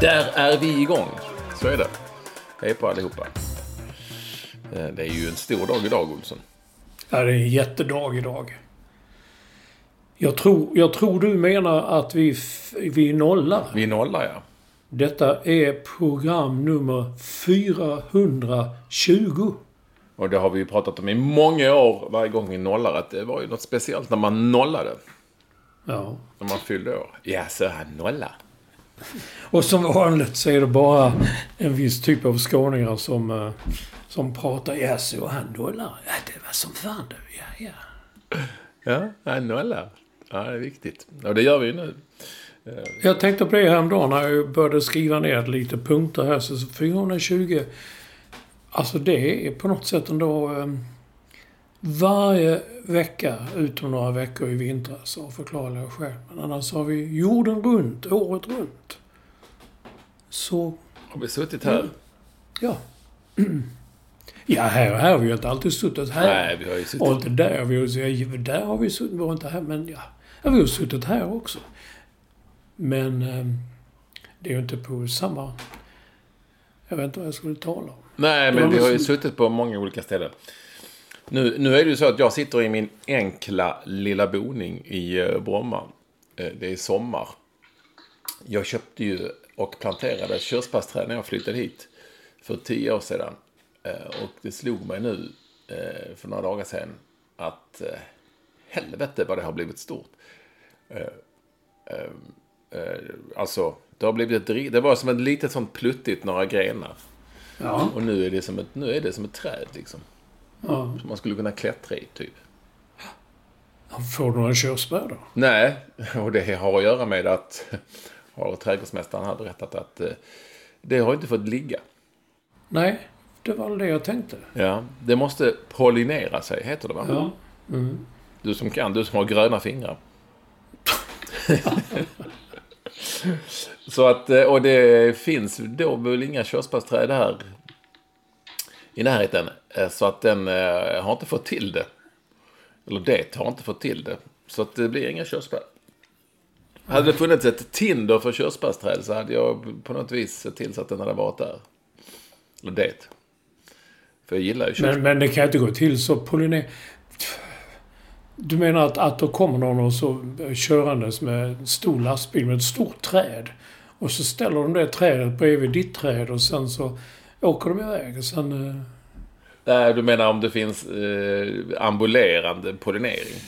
Där är vi igång. Så är det. Hej på allihopa. Eh, Det är ju en stor dag idag, Olsson. Ja, det är en jättedag idag. Jag tror, jag tror du menar att vi, vi nollar. Vi nollar, ja. Detta är program nummer 420. Och det har vi ju pratat om i många år, varje gång vi nollar, att det var ju något speciellt när man nollade. Ja. När man fyllde år. Ja, så han nollar. Och som vanligt så är det bara en viss typ av skåningar som, eh, som pratar. Ja, så han nollar. Ja, det var som fan du. Ja, ja. Ja, han nollar. Ja, det är viktigt. Och det gör vi ju nu. Jag tänkte på det häromdagen när jag började skriva ner lite punkter här. Så 420. Alltså det är på något sätt ändå... Eh, varje vecka, utom några veckor i vintras av förklarliga skäl. Men annars har vi jorden runt, året runt. Så, Har vi suttit här? ja. Ja, här, här har vi ju inte alltid suttit här. Nej, vi har ju suttit... Och inte där. Vi har, där har vi suttit. Vi var inte här, men ja. ja vi har suttit här också. Men eh, det är ju inte på samma... Jag vet inte vad jag skulle tala om. Nej, men vi har ju suttit på många olika ställen. Nu, nu är det ju så att jag sitter i min enkla lilla boning i eh, Bromma. Eh, Det är sommar. Jag köpte ju och planterade körsbärsträd när jag flyttade hit för tio år sedan. Eh, Och det slog mig nu för några dagar sedan att helvete vad det har blivit stort. Alltså, det har blivit ett, det var som ett litet sånt pluttigt några grenar. Ja. Och nu är det som ett, nu är det som ett träd liksom. Ja. Som man skulle kunna klättra i typ. Får du några körsbär då? Nej, och det har att göra med att har trädgårdsmästaren har berättat att eh, det har inte fått ligga. Nej, det var det jag tänkte. Ja, det måste pollinera sig, heter det va? Ja. Du som kan, du som har gröna fingrar. Så att, eh, och det finns då väl inga körsbärsträd här i närheten. Eh, Så att den eh, har inte fått till det. Eller det har inte fått till det. Så att det blir inga körsbär. Hade det funnits ett Tinder för körsbärsträd så hade jag på något vis sett till så att den hade varit där. Eller det. För jag gillar ju körsbär. Men, men det kan inte gå till så polliner... Du menar att, att då kommer någon och så körandes med en stor lastbil med ett stort träd. Och så ställer de det trädet bredvid ditt träd och sen så åker de iväg. Och sen... eh, Nej, du menar om det finns eh, ambulerande pollinering?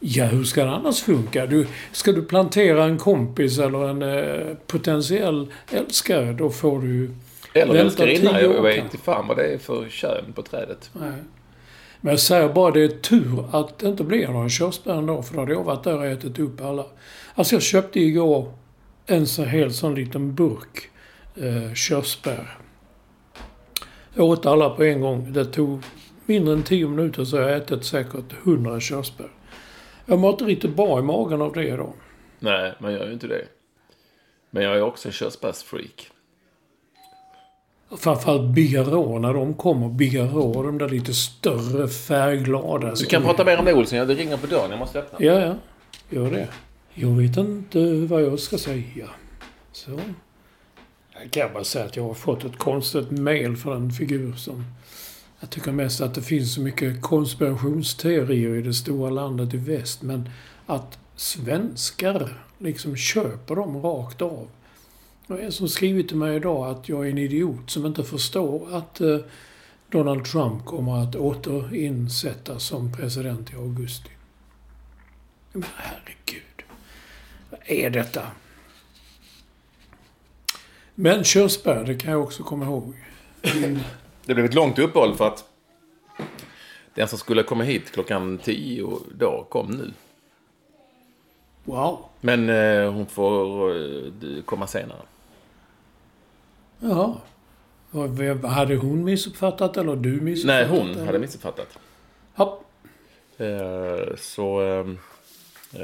Ja, hur ska det annars funka? Du, ska du plantera en kompis eller en eh, potentiell älskare, då får du... Eller älskarinna, jag vet inte fan vad det är för kön på trädet. Nej. Men jag säger bara det är tur att det inte blir några körsbär ändå, för då hade jag varit där och ätit upp alla. Alltså jag köpte igår en så hel sån liten burk eh, körsbär. Jag åt alla på en gång. Det tog mindre än 10 minuter så har jag ätit säkert 100 körsbär. Jag mår inte riktigt bra i magen av det då. Nej, man gör ju inte det. Men jag är också en körsbärsfreak. Framförallt Bigarå, när de kommer. Bigarå, de där lite större, färgglada. Du kan prata mer om det Olsson. Ja, det ringer på dörren. Jag måste öppna. Ja, ja. Gör det. Jag vet inte vad jag ska säga. Så. Jag kan bara säga att jag har fått ett konstigt mail från en figur som... Jag tycker mest att det finns så mycket konspirationsteorier i det stora landet i väst. Men att svenskar liksom köper dem rakt av. Och en som skrivit till mig idag att jag är en idiot som inte förstår att eh, Donald Trump kommer att återinsättas som president i augusti. Men herregud. Vad är detta? Men körsbär, det kan jag också komma ihåg. Det blev ett långt uppehåll för att den som skulle komma hit klockan tio då kom nu. Wow. Men eh, hon får eh, komma senare. Ja. Hade hon missuppfattat eller du Nej, missuppfattat? hon eller? hade missuppfattat. Ja. Eh, så... Eh,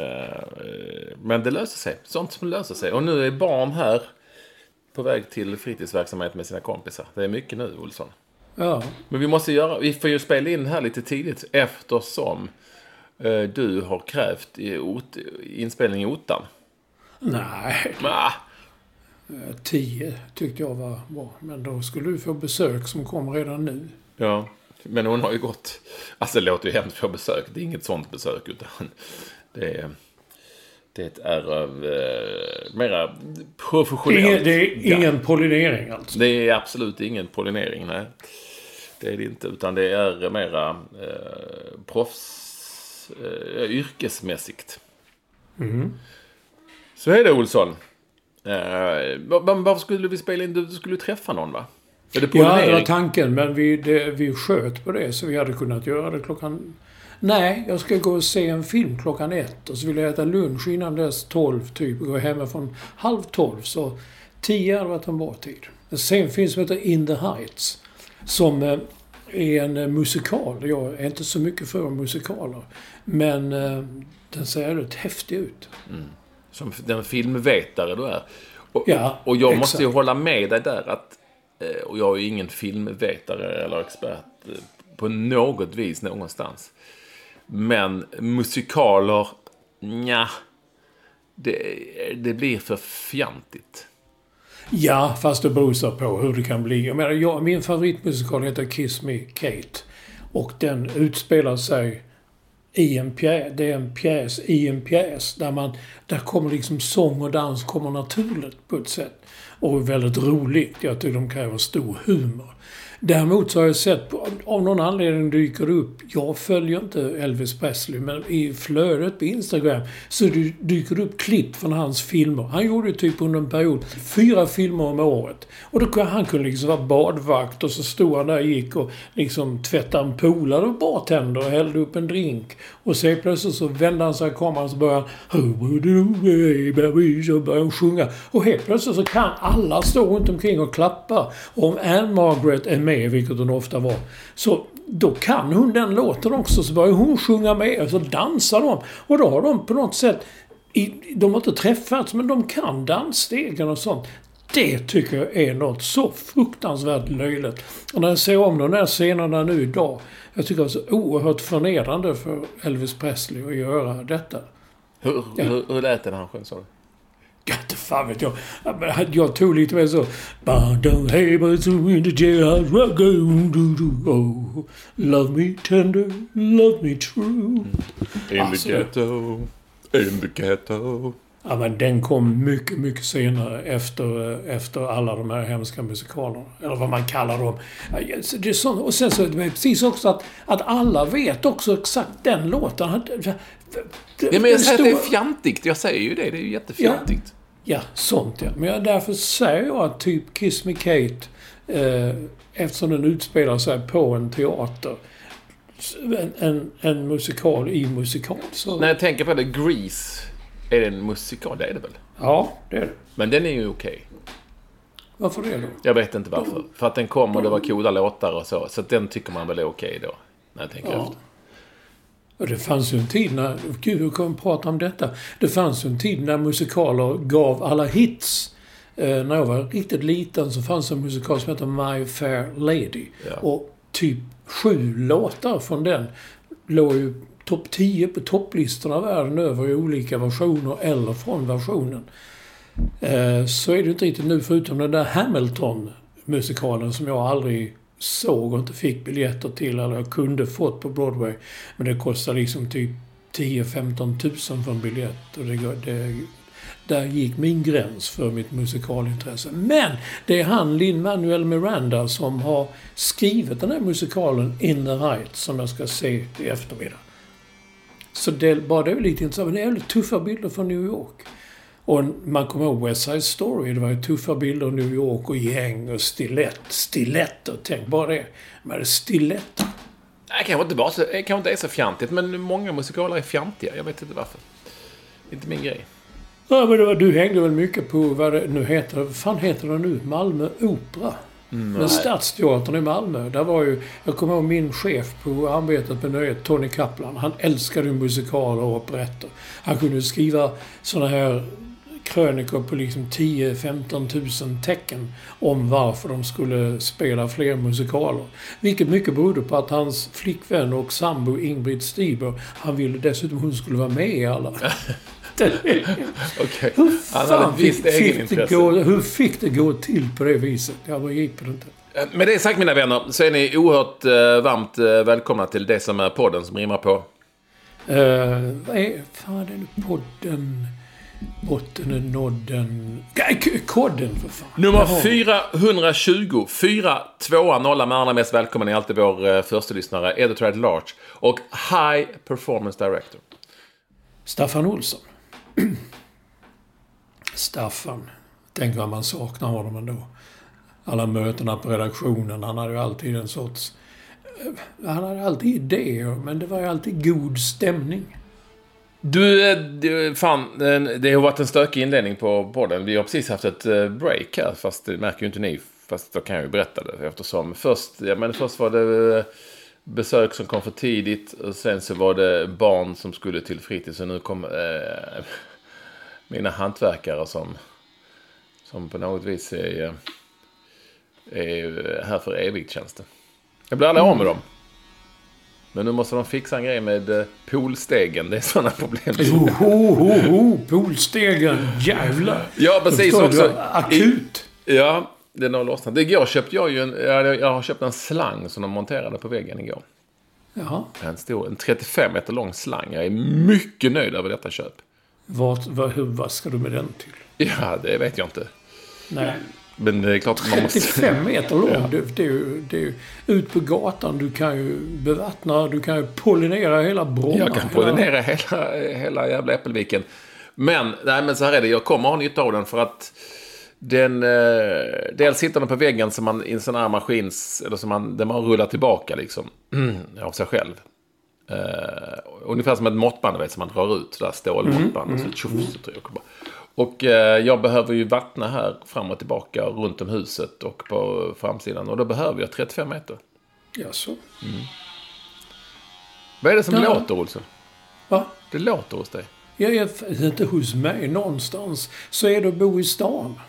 eh, men det löser sig. Sånt som löser sig. Och nu är barn här på väg till fritidsverksamhet med sina kompisar. Det är mycket nu, Olsson. Ja. Men vi måste göra... Vi får ju spela in här lite tidigt eftersom eh, du har krävt i ot, inspelning i ottan. Nej, Ah, tio tyckte jag var bra. Men då skulle du få besök som kom redan nu. ja, men hon har ju gått... Alltså det låter ju hemskt för besök. Det är inget sånt besök utan det är... Det är av eh, mera professionellt. Ingen, det är Ja. ingen pollinering alltså. Det är absolut ingen pollinering, nej. Det är det inte, utan det är mera eh, proffs, eh, yrkesmässigt. Så är det, Olsson. Eh, va- va- varför skulle vi spela in? Du skulle träffa någon, va? Är det Ja, det pollinering? var tanken. Men vi, det, vi sköt på det så vi hade kunnat göra det klockan... Nej, jag ska gå och se en film klockan ett och så vill jag äta lunch innan dess tolv typ och gå hemifrån halv tolv. Så tio hade varit en bra tid. Sen finns det som heter In the Heights. Som eh, är en eh, musikal. Jag är inte så mycket för musikaler. Men eh, den ser rätt häftig ut. Som den filmvetare du är. Och, Ja, och jag exakt. måste ju hålla med dig där att... Och jag är ju ingen filmvetare eller expert på något vis någonstans. Men musikaler, nja. det, det blir för fjantigt. Ja, fast det beror på hur det kan bli. Jag menar, jag, min favoritmusikal heter Kiss Me Kate. Och den utspelar sig i en pjäs. Det är en pjäs i en pjäs. Där, man, där kommer liksom sång och dans kommer naturligt på ett sätt. Och är väldigt roligt. Jag tycker de kräver stor humor. Däremot så har jag sett, på- av någon anledning dyker det upp, jag följer inte Elvis Presley, men i flödet på Instagram så dyker det upp klipp från hans filmer. Han gjorde typ under en period fyra filmer om året. Och då kunde han kunde liksom vara badvakt och så stod han där och gick och liksom tvättade en polare och bartender och hällde upp en drink. Och så plötsligt så vände han sig i kameran och så började han Så började han sjunga. Och helt plötsligt så kan alla stå runt omkring och klappa. Och om Anne Margaret är med, vilket hon ofta var, så då kan hon den låten också. Så börjar hon sjunga med och så dansar de. Och då har de på något sätt i, de har inte träffats, men de kan dansstegen och sånt. Det tycker jag är något så fruktansvärt löjligt. Och när jag ser om de där scenerna nu idag. Jag tycker det är så oerhört förnedrande för Elvis Presley att göra detta. Hur, Ja. hur, hur lät det när han sjöng, sa du? Inte fan vet jag. Jag tog lite mer så... "Bada hey, but so in oh. Love me tender, love me true. In Alltså, the ghetto, in the ghetto. Ja, men den kom mycket, mycket senare efter, eh, efter alla de här hemska musikalerna. Eller vad man kallar dem. Så Det är sånt. Och sen så är det precis också att, att alla vet också exakt den låten. Han- Ja, men jag säger att det är fjantigt. Jag säger ju det. Det är ju jättefjantigt. Ja, sånt ja. Men jag, därför säger jag att typ Kiss Me Kate, eh, eftersom den utspelar sig på en teater, en, en, en musikal i musikal. Så, När jag tänker på det, Grease, är det en musikal? Det är det väl? Ja, det är det. Men den är ju okej. Varför det då? Jag vet inte varför. För att den kom och det var coola låtar och så. Så den tycker man väl är okej då. När jag tänker Ja. efter. Och det fanns ju en tid när... Gud, hur kan prata om detta? Det fanns ju en tid när musikaler gav alla hits. Eh, när jag var riktigt liten så fanns en musikal som heter My Fair Lady. Ja. Och typ sju låtar från den låg ju topp 10 på topplistorna världen över i olika versioner eller från versionen. Eh, så är det inte riktigt nu förutom den där Hamilton-musikalen som jag aldrig såg och inte fick biljetter till eller jag kunde fått på Broadway. Men det kostar liksom typ 10-15 tusen för en biljett. Och det, det, där gick min gräns för mitt musikalintresse. Men det är han, Lin-Manuel Miranda, som har skrivit den här musikalen In the Heights som jag ska se i eftermiddag. Så det, bara det är lite intressant. Men det är väldigt tuffa bilder från New York. Och man kommer ihåg West Side Story. Det var ju tuffa bilder av New York och gäng och stilett. Stiletter, tänk bara det. Men stiletter. Nej, kanske inte, bara eh, kanske inte är så fjantigt, men många musikaler är fjantiga. Jag vet inte varför. Inte min grej. Ja, men det var, du hängde väl mycket på vad det nu heter. Vad fan heter det nu? Malmö Opera. Men Stadsteatern i Malmö, där var ju... Jag kommer ihåg min chef på arbetet med nöjet, Tony Kaplan. Han älskade ju musikaler och operetter. Han kunde skriva såna här krönikor på liksom 10-15 tusen tecken om varför de skulle spela fler musikaler. Vilket mycket berodde på att hans flickvän och sambo Ingrid Stiber, han ville dessutom hon skulle vara med i alla. Okej. Hur fan fick, fick det gå, hur fick det gå till på det viset? Jag begriper inte. Med det sagt mina vänner så är ni oerhört eh, varmt eh, välkomna till det som är podden som rimmar på. Uh, vad är fan är det podden? Botten k- Kodden för fan. Nummer Jaha. 420. 4, 2, 0 med allra mest välkommen är alltid vår eh, första lyssnare, Editor at Large. Och High Performance Director. Staffan Olsson. Staffan. Tänk vad man saknar honom ändå. Alla mötena på redaktionen. Han hade ju alltid en sorts... eh, Han hade alltid idéer, men det var ju alltid god stämning. Du, eh, du, fan, eh, det har varit en stökig inledning på podden. Vi har precis haft ett eh, break här, fast det märker ju inte ni. Fast då kan jag ju berätta det. Eftersom först, ja, men först var det besök som kom för tidigt. Och sen så var det barn som skulle till fritids. Och nu kom eh, mina hantverkare som, som på något vis är, är här för evigt känns det. Jag blir aldrig av med dem. Men nu måste de fixa en grej med eh, poolstegen. Det är sådana problem. Ho, ho, ho, ho, poolstegen. Jävlar. Ja, precis. Också. Akut. Ja, den har lossnat. Igår köpte jag ju en, jag har köpt en slang som de monterade på väggen igår. Jaha. En stor, en 35 meter lång slang. Jag är mycket nöjd över detta köp. Vad, vad, vad ska du med den till? Ja, det vet jag inte. Nej. Men det är klart man måste... 35 meter lång. Det, det, är ju, det är ju ut på gatan. Du kan ju bevattna, du kan ju pollinera hela Bromma. Jag kan pollinera hela, hela jävla Äppelviken. Men, nej men så här är det. Jag kommer ha nytta av den för att den... Eh, dels sitter den på väggen som man i en sån här maskins... Eller som man, där man rullar tillbaka liksom. Mm, av sig själv. Eh, ungefär som ett måttband, vet, som man drar ut. Sådär stålmåttband. Och så tjoff, så trycker jag bara. Och eh, jag behöver ju vattna här fram och tillbaka runt om huset och på framsidan. Och då behöver jag 35 meter. Jaså? Vad är det som Ja. låter, Olsson? Va? Det låter hos dig. Jag är inte hos mig någonstans. Så är det att bo i stan.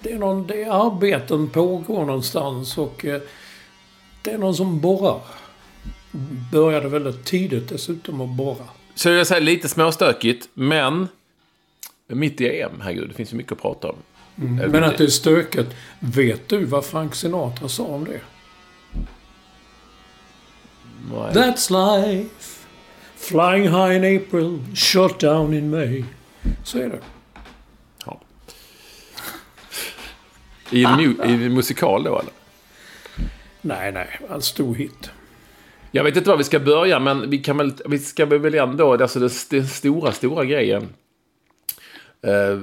Det är, någon, det är arbeten pågår någonstans och eh, det är någon som borrar. Började väldigt tidigt dessutom att borra. Så jag säger lite småstökigt, men mitt i EM, herregud, det finns ju mycket att prata om. Eh, Men att det är stökigt. Vet du vad Frank Sinatra sa om det? Nej. That's life. Flying high in April, shot down in May. Så är det. Ja. I en, mu- I en musikal då, eller? Nej, nej. En stor hit. Jag vet inte var vi ska börja, men vi kan väl, vi ska väl ändå, alltså den, den stora, stora grejen. Eh,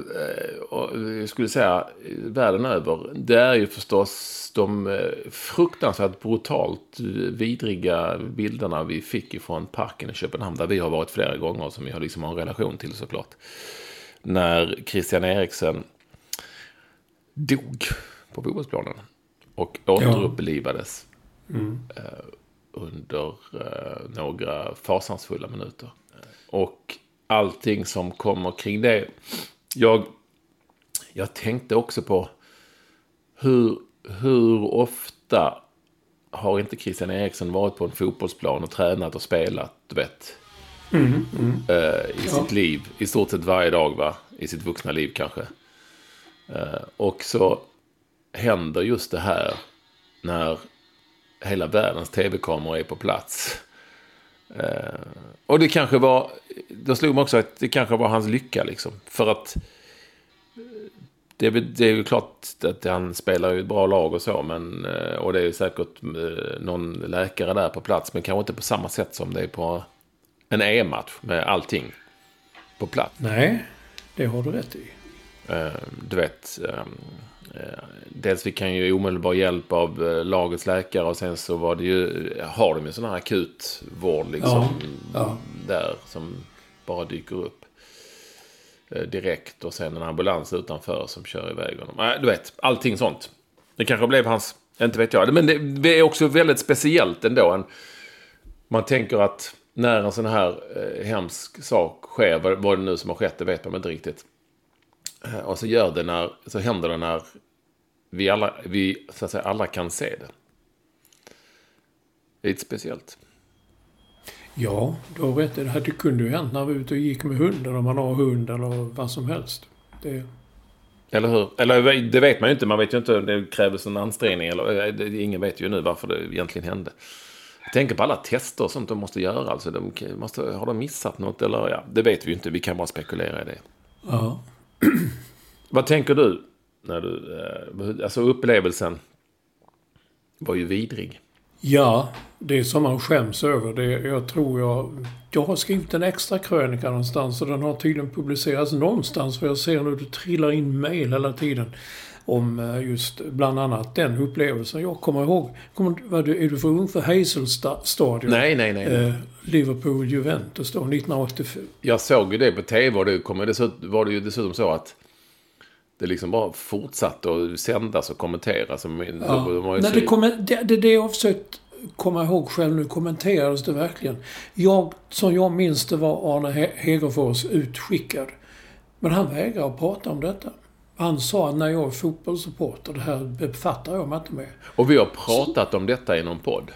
och jag skulle säga världen över. Det är ju förstås de eh, fruktansvärt brutalt vidriga bilderna vi fick ifrån parken i Köpenhamn. Där vi har varit flera gånger som vi har liksom en relation till såklart. När Christian Eriksen dog på fotbollsplanen. Och återupplivades eh, under eh, några fasansfulla minuter. Och allting som kommer kring det. Jag, jag tänkte också på hur, hur ofta har inte Christian Eriksson varit på en fotbollsplan och tränat och spelat, du vet. Mm, eh, I sitt liv, i stort sett varje dag va? I sitt vuxna liv kanske. Eh, och så händer just det här när hela världens tv-kameror är på plats. Eh, och det kanske var, då slog mig också att det kanske var hans lycka liksom. För att det, det är ju klart att han spelar ju ett bra lag och så. Men, eh, och det är ju säkert eh, någon läkare där på plats. Men kanske inte på samma sätt som det är på en EM-match med allting på plats. Nej, det har du rätt i. Eh, du vet, dels fick han ju omedelbar hjälp av lagets läkare och sen så var det ju, har de ju sån här akutvård liksom. Ja, ja. Där som bara dyker upp. Eh, direkt och sen en ambulans utanför som kör iväg honom. Du vet, allting sånt. Det kanske blev hans, inte vet jag. Men det är också väldigt speciellt ändå. Man tänker att när en sån här eh, hemsk sak sker, vad det nu som har skett, det vet man inte riktigt. Eh, och så, gör det när, så händer det när vi alla, vi, så att säga, alla kan se det. Lite speciellt. Ja, du har rätt. Det, här, det kunde ju hänt när vi var ute och gick med hunden, om man har hund eller vad som helst. Det... Eller hur? Eller det vet man ju inte. Man vet ju inte om det krävdes en ansträngning. Eller, ingen vet ju nu varför det egentligen hände. Jag tänker på alla tester och sånt de måste göra. Alltså, de måste, har de missat något? Eller, ja, det vet vi ju inte. Vi kan bara spekulera i det. Ja. Vad tänker du? När du eh, alltså upplevelsen var ju vidrig. Ja, det är som man skäms över. Det, jag tror jag... Jag har skrivit en extra krönika någonstans och den har tydligen publicerats någonstans. För jag ser nu det trillar in mejl hela tiden. Om eh, just bland annat den upplevelsen. Jag kommer ihåg... Kommer, vad du, är du för ung för Hazelstadion? Nej, nej, nej. Eh, Liverpool-Juventus då, 1985. Jag såg ju det på tv och det dessutom, var det ju dessutom så att det liksom bara fortsatte att sändas och kommenteras. Ja. De Nej, det, kommer, det, det, det jag försökt komma ihåg själv nu kommenterades det verkligen. Jag, som jag minns det var Arne Hegerfors utskickad. Men han vägrar att prata om detta. Han sa när jag är fotbollssupporter, det här befattar jag mig inte med. Och vi har pratat Så. om detta i någon podd.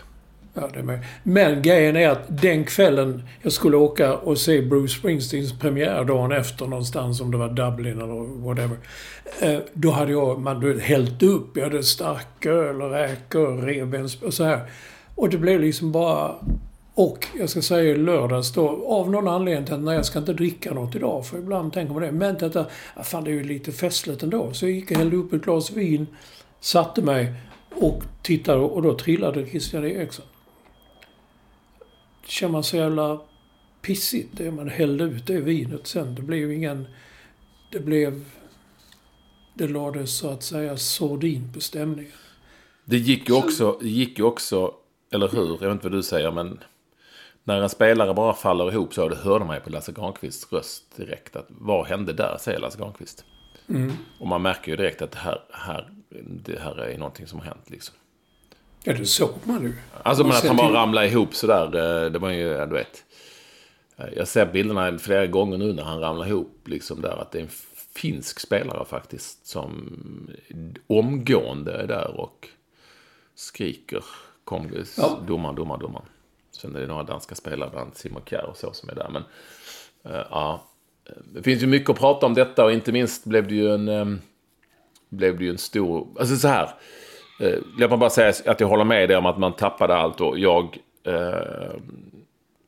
Ja, det med. Men grejen är att den kvällen jag skulle åka och se Bruce Springsteens premiär dagen efter någonstans, om det var Dublin eller whatever. Eh, då hade jag man, hällt upp. Jag hade stark öl och räkor, revbens och så här. Och det blev liksom bara... Och jag ska säga i lördags då, av någon anledning tänkte att nej, jag ska inte dricka något idag. För ibland tänker man det. Men detta, fan det är ju lite festligt ändå. Så jag gick och hällde upp ett glas vin, satte mig och tittade och då trillade Christian Eriksson känner man så jävla pissigt det man hällde ut det vinet sen. Det blev ingen... Det blev... Det lades så att säga sordin på stämningen. Det gick ju också, det gick ju också, eller hur? Jag vet inte vad du säger men... När en spelare bara faller ihop så, det hörde man ju på Lasse Granqvists röst direkt. Att, vad hände där, säger Lasse Granqvist. Mm. Och man märker ju direkt att det här, här, det här är någonting som har hänt liksom. Ja, det såg man ju. Alltså men att han bara ramlade ihop sådär. Det var ju, du vet. Jag ser bilderna flera gånger nu när han ramlar ihop. Liksom där att det är en finsk spelare faktiskt. Som omgående är där och skriker. Kom, ja. domaren, domaren, domaren. Sen är det några danska spelare, bland Simon Kjär och så som är där. Men uh, ja, det finns ju mycket att prata om detta och inte minst blev det ju en, um, blev det ju en stor, alltså så här. Eh, låt mig bara säga att jag håller med dig om att man tappade allt och jag... Eh,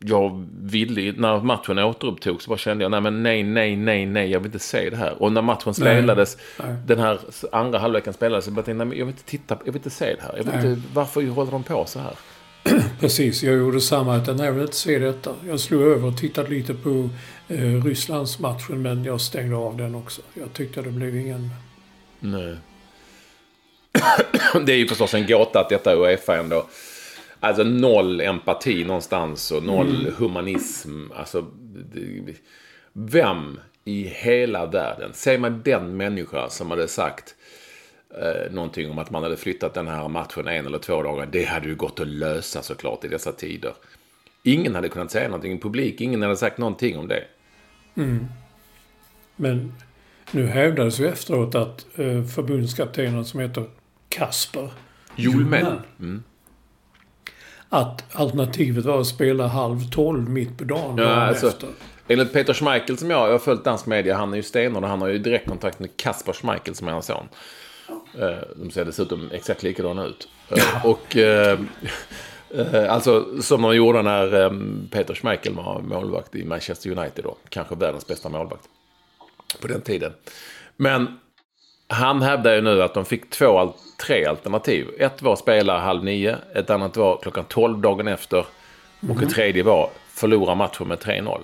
jag ville, när matchen återupptogs så bara kände jag, nej men nej, nej, nej, nej, jag vill inte se det här. Och när matchen spelades, den här andra halvleken spelades, så jag tänkte, nej, jag vill inte titta, jag vill inte se det här. Jag vill inte, varför håller de på så här? Precis, jag gjorde samma. Utan jag vill inte se detta. Jag slog över och tittade lite på eh, Rysslands matchen men jag stängde av den också. Jag tyckte det blev ingen... Nej. det är ju förstås en gåta att detta Uefa ändå... Alltså noll empati någonstans och noll mm. humanism. Alltså, vem i hela världen, säg mig den människa som hade sagt eh, någonting om att man hade flyttat den här matchen en eller två dagar. Det hade ju gått att lösa såklart i dessa tider. Ingen hade kunnat säga någonting i publik, ingen hade sagt någonting om det. Mm. Men Nu hävdades ju efteråt att eh, förbundskaptenen som heter Kasper Julmän. Julmän. Att alternativet var att spela halv tolv mitt på dagen. Ja, alltså, efter. enligt Peter Schmeichel som jag, jag har följt dansk media, han är ju stenhård och han har ju direktkontakt med Kasper Schmeichel som är hans son. Eh, De ser dessutom exakt likadana ut. Eh, Och eh, alltså som de gjorde när Peter Schmeichel var målvakt i Manchester United då. Kanske världens bästa målvakt. På den tiden. Men han hävdar ju nu att de fick två, tre alternativ. Ett var att spela halv nio, ett annat var klockan tolv dagen efter. Och ett tredje var förlora matchen med 3-0.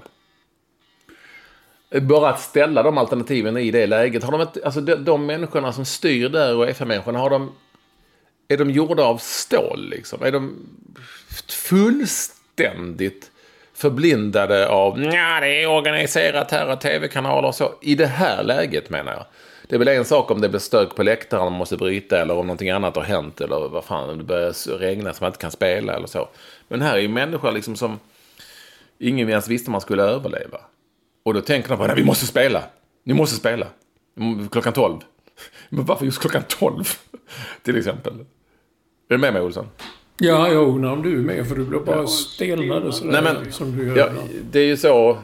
Bara att ställa de alternativen i det läget. Har de, ett, alltså de, de människorna som styr där och FN-människorna, har de, är de gjorda av stål liksom? Är de fullständigt förblindade av ja, det är organiserat här och tv-kanaler och så. I det här läget menar jag. Det är väl en sak om det blir stök på läktaren och man måste bryta eller om någonting annat har hänt eller vad fan, om det börjar regna så man inte kan spela eller så. Men här är ju människor liksom som ingen ens visste man skulle överleva. Och då tänker de på, nej vi måste spela. Ni måste spela. Klockan 12. Men varför just klockan 12? Till exempel. Är du med mig Olsson? Ja, jo, när du är med för du blir bara stelnad sådär Nej, men, som du gör. Ja, det är ju så.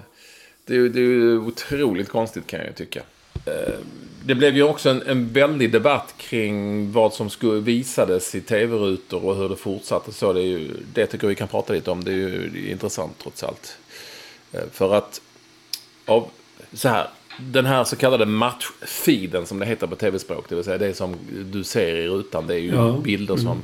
Det är, ju- det är ju otroligt konstigt kan jag ju tycka. Eh, Det blev ju också en, en väldig debatt kring vad som skulle visades i tv-rutor och hur det fortsatte. Så det, är ju, det tycker jag vi kan prata lite om. Det är ju det är intressant trots allt. Eh, För att av, så här, den här så kallade matchfeeden som det heter på tv-språk. Det vill säga det som du ser i rutan. Det är ju Ja. bilder som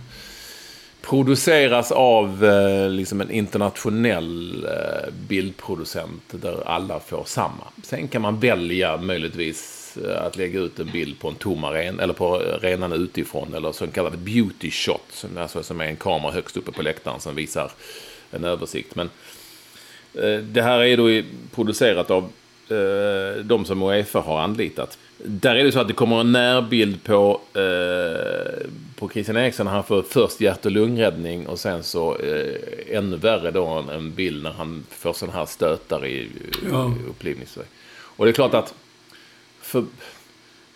produceras av eh, liksom en internationell eh, bildproducent där alla får samma. Sen kan man välja möjligtvis eh, att lägga ut en bild på en tom arena eller på arenan utifrån eller så kallad beauty shot alltså, som är en kamera högst uppe på läktaren som visar en översikt. Men det här är då producerat av eh, de som Uefa har anlitat. Där är det så att det kommer en närbild på, eh, på Christian Eriksson han får först hjärt och lungräddning och sen så eh, ännu värre då en, en bild när han får sådana här stötar i, Ja. i upplivningsväg. Och det är klart att för,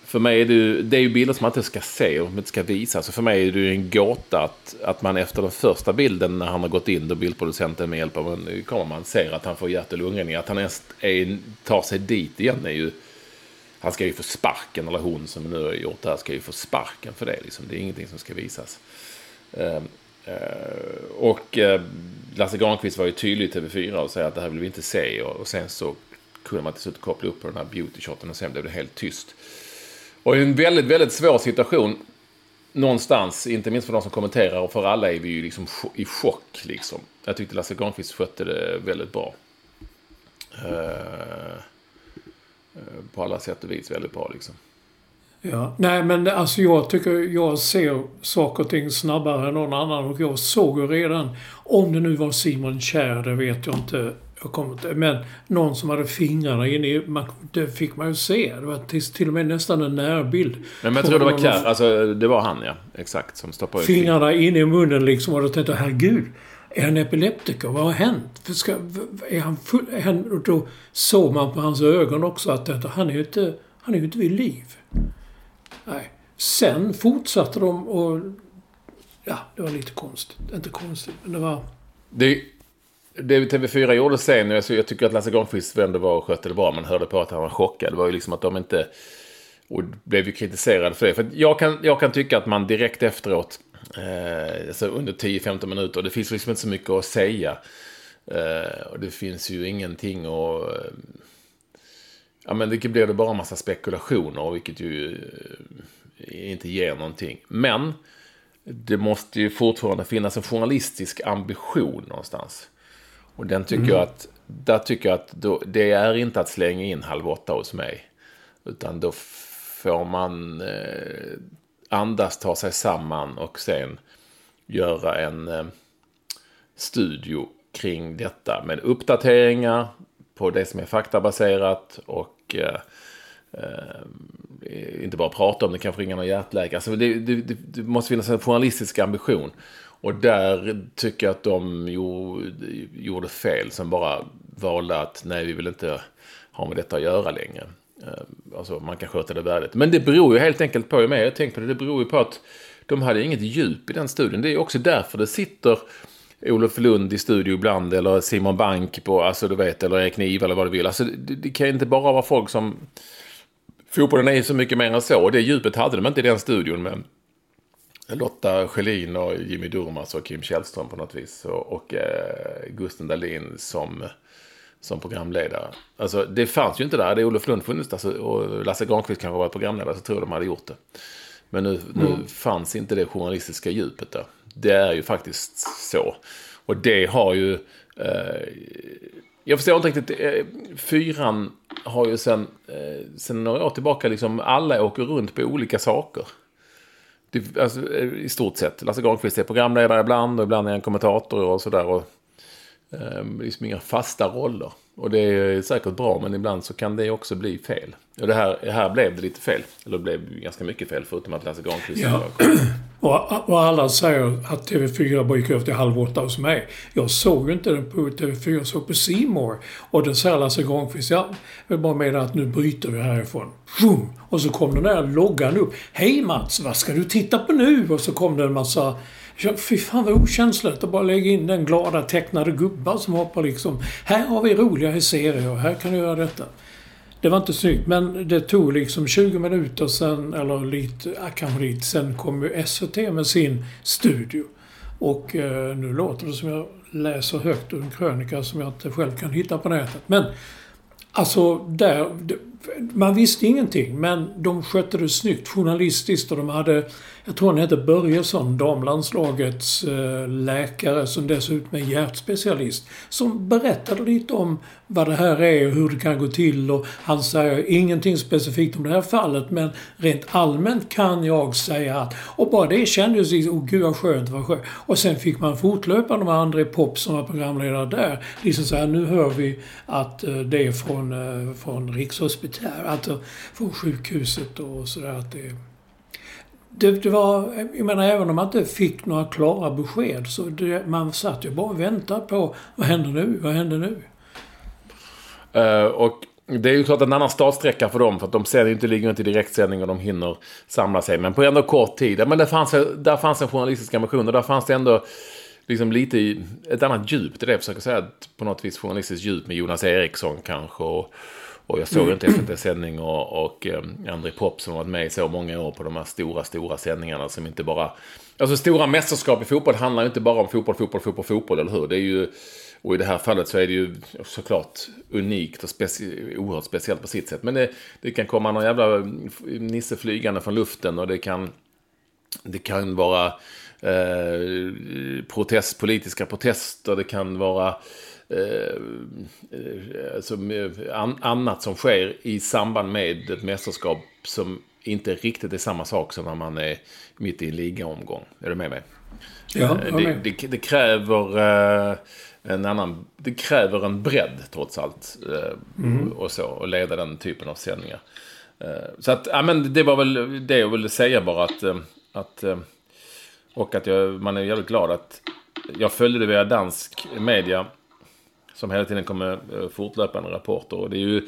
för mig är det, ju, det är ju bilder som man inte ska se och inte ska visa. Så för mig är det ju en gåta att, att man efter den första bilden när han har gått in, då bildproducenten med hjälp av en kameraman ser att han får hjärt och lungräddning. Att han ens är, tar sig dit igen är ju... Han ska ju få sparken, eller hon som nu har gjort det här ska ju få sparken för det. Liksom. Det är ingenting som ska visas. Ehm, eh, och eh, Lasse Granqvist var ju tydlig i TV4 och sa att det här vill vi inte se. Och, och sen så kunde man till slut koppla upp på den här beauty-shoten och sen blev det helt tyst. Och i en väldigt, väldigt svår situation någonstans, inte minst för de som kommenterar och för alla är vi ju liksom i chock liksom. Jag tyckte Lasse Granqvist skötte det väldigt bra. Eh, eh på alla sätt och vis väldigt bra liksom. Ja. Nej, men alltså jag tycker jag ser saker och ting snabbare än någon annan och jag såg ju redan, om det nu var Simon Kjär, det vet jag inte. Jag kommer inte men någon som hade fingrarna inne i... Man, det fick man ju se. Det var till, till och med nästan en närbild. Men jag tror det var Kär, alltså det var han ja, exakt, som stoppade ut Fingrarna inne i munnen liksom och då tänkte jag, herregud. Är han epileptiker? Vad har hänt? För Ska, är han full, är han, och då såg man på hans ögon också att detta, han är ju inte, han är inte vid liv. Nej. Sen fortsatte de och... Ja, det var lite konstigt. Inte konstigt, men det var... Det, det TV4 gjorde sen, alltså jag tycker att Lasse Granqvist vände var och skötte det bra. Man hörde på att han var chockad. Det var ju liksom att de inte... Och blev ju kritiserade för det. För jag, kan, jag kan tycka att man direkt efteråt, eh, alltså under 10-15 minuter, det finns liksom inte så mycket att säga. Eh, och det finns ju ingenting att... Eh, ja men det blir det bara en massa spekulationer, vilket ju eh, inte ger någonting. Men det måste ju fortfarande finnas en journalistisk ambition någonstans. Och den tycker jag att, där tycker jag att då, det är inte att slänga in halv åtta hos mig. Utan då får man eh, andas, ta sig samman och sen göra en eh, studio kring detta med uppdateringar på det som är faktabaserat och eh, eh, inte bara prata om det, kanske ringa någon hjärtläkare. Alltså det, det, det måste finnas en journalistisk ambition. Och där tycker jag att de gjorde, gjorde fel som bara valde att nej, vi vill inte ha med detta att göra längre. Eh, alltså man kan sköta det värdigt. Men det beror ju helt enkelt på, jag med, jag tänkt på det, det beror ju på att de hade inget djup i den studien. Det är också därför det sitter Olof Lund i studio ibland eller Simon Bank på, alltså du vet, eller Erik Niva eller vad du vill. Alltså det, det kan inte bara vara folk som... Fotbollen är ju så mycket mer än så. Det djupet hade de inte i den studion Men Lotta Schelin och Jimmy Durmaz och Kim Källström på något vis. Och, och eh, Gusten Dahlin som, som programledare. Alltså det fanns ju inte där. Det Olof Lund funnits där och Lasse Granqvist kanske var programledare så tror jag de hade gjort det. Men nu, nu mm. fanns inte det journalistiska djupet där. Det är ju faktiskt så. Och det har ju... Eh, jag förstår inte riktigt. Eh, fyran har ju sen, eh, sen några år tillbaka liksom alla åker runt på olika saker. Det, alltså, I stort sett. Lasse Granqvist är programledare ibland och ibland är han kommentator och sådär. Och, eh, liksom inga fasta roller. Och det är säkert bra, men ibland så kan det också bli fel. Och det här, här blev det lite fel. Eller det blev ganska mycket fel, förutom att Lasse Granqvist ja och, och alla säger att TV4 gick över till halv åtta hos mig. Jag såg ju inte den på TV4, jag såg på Simor. Och då säger Lasse Granqvist, jag vill bara mena att nu bryter vi härifrån. Vroom! Och så kom den där loggan upp. Hej Mats, vad ska du titta på nu? Och så kom det en massa Fy fan vad okänsligt att bara lägga in den glada tecknade gubbar som hoppar liksom. Här har vi roliga serier, och här kan du göra detta. Det var inte snyggt, men det tog liksom 20 minuter sen, eller lite, kanske lite, sen kom ju SVT med sin studio. Och eh, nu låter det som jag läser högt ur en krönika som jag inte själv kan hitta på nätet. Men alltså, där, man visste ingenting, men de skötte det snyggt journalistiskt och de hade jag tror han hette Börjesson, damlandslagets eh, läkare som dessutom är hjärtspecialist. Som berättade lite om vad det här är och hur det kan gå till och han säger ingenting specifikt om det här fallet men rent allmänt kan jag säga att och bara det kändes liksom, ju, oh gud vad skönt, vad skönt. Och sen fick man fortlöpande med André Pop som var programledare där. Liksom så här, nu hör vi att eh, det är från, eh, från Rikshospital, alltså från sjukhuset och sådär att det det, det, var, jag menar även om man inte fick några klara besked så det, man satt ju bara och väntade på vad händer nu, vad händer nu? Uh, och det är ju klart en annan startsträcka för dem för att de ser inte ligger inte i direktsändning och de hinner samla sig. Men på ändå kort tid. Men det fanns, där fanns en journalistisk ambition och där fanns det ändå liksom lite i, ett annat djup. Det är det jag försöker säga. På något vis journalistiskt djup med Jonas Eriksson kanske. Och, och jag såg mm. inte SVT sändning och, och eh, André Pop som varit med i så många år på de här stora, stora sändningarna som inte bara... Alltså stora mästerskap i fotboll handlar ju inte bara om fotboll, fotboll, fotboll, fotboll, eller hur? Det är ju... Och i det här fallet så är det ju såklart unikt och speci oerhört speciellt på sitt sätt. Men det, det kan komma någon jävla nisse flygande från luften och det kan... Det kan vara eh, protest, politiska protester, det kan vara Eh, alltså, an, annat som sker i samband med ett mästerskap som inte riktigt är samma sak som när man är mitt i en ligaomgång. Är du med mig? Ja, eh, det, det, det, kräver eh, en annan... Det kräver en bredd trots allt. Eh, mm. Och så. Och leda den typen av sändningar. Eh, så att, ja men det var väl det jag ville säga bara att... att och att jag, man är jävligt glad att jag följde det via dansk media som hela tiden kommer eh, fortlöpande rapporter. Och det är ju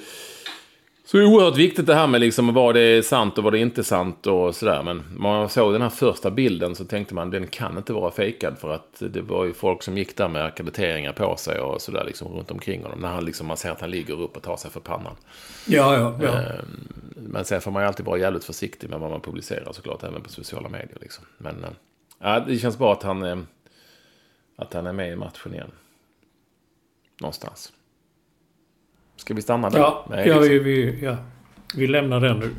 så oerhört viktigt det här med liksom vad det är sant och vad det är inte är sant och sådär. Men man såg den här första bilden så tänkte man den kan inte vara fejkad för att det var ju folk som gick där med akkrediteringar på sig och sådär liksom runt omkring honom. När han liksom, man ser att han ligger upp och tar sig för pannan. Ja, ja, ja. Ehm, men sen får man ju alltid vara jävligt försiktig med vad man publicerar såklart, även på sociala medier liksom. Men eh, ja, det känns bra att han, eh, att han är med i matchen igen någonstans. Ska vi stanna där? Ja, Nej, ja, vi, vi, ja. vi lämnar den nu.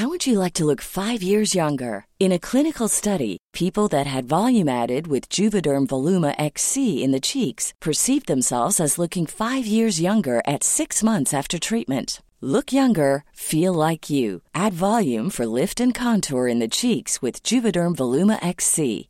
How would you like to look five years younger? In a clinical study, people that had volume added with Juvederm Voluma XC in the cheeks perceived themselves as looking five years younger at six months after treatment. Look younger, feel like you. Add volume for lift and contour in the cheeks with Juvederm Voluma XC.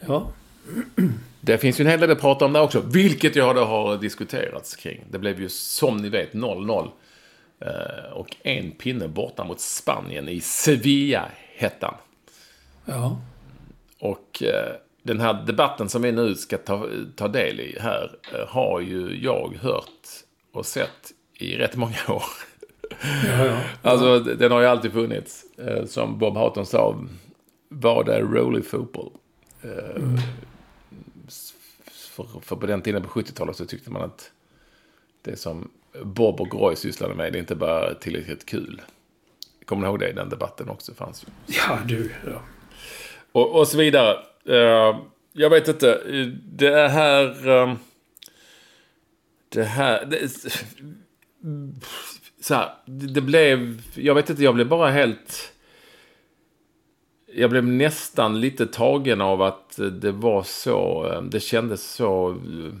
Ja. Det finns ju en hel del att prata om där också, vilket jag då har diskuterats kring. Det blev ju som ni vet 0-0. Eh, Och en pinne borta mot Spanien i Sevilla-hettan. Ja. Och eh, den här debatten som vi nu ska ta, ta del i här eh, har ju jag hört och sett i rätt många år. Ja, ja. Alltså den har ju alltid funnits. Som Bob Houghton sa, vad är rolig fotboll? Eh, För, för på den tiden på 70-talet så tyckte man att det som Bob och Roy sysslade med, det är inte bara tillräckligt kul. Kommer ni ihåg det? Den debatten också fanns ju. Ja, du. Ja. Och, och så vidare. Eh, jag vet inte. Det här... eh, det här... Det, så här, det blev... Jag vet inte, jag blev bara helt... Jag blev nästan lite tagen av att det var så... eh, Det kändes så... eh,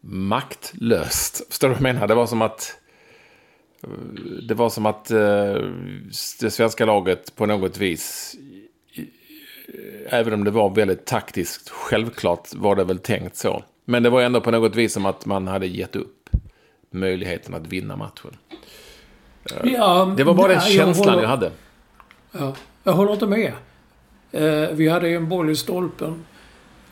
Maktlöst. Förstår du vad jag menar? Det var som att... eh, Det var som att det svenska laget på något vis även om det var väldigt taktiskt, självklart var det väl tänkt så. Men det var ändå på något vis som att man hade gett upp möjligheten att vinna matchen. Ja, Det var bara den känslan håller- jag hade. Ja, jag håller inte med. Eh, vi hade en boll i stolpen.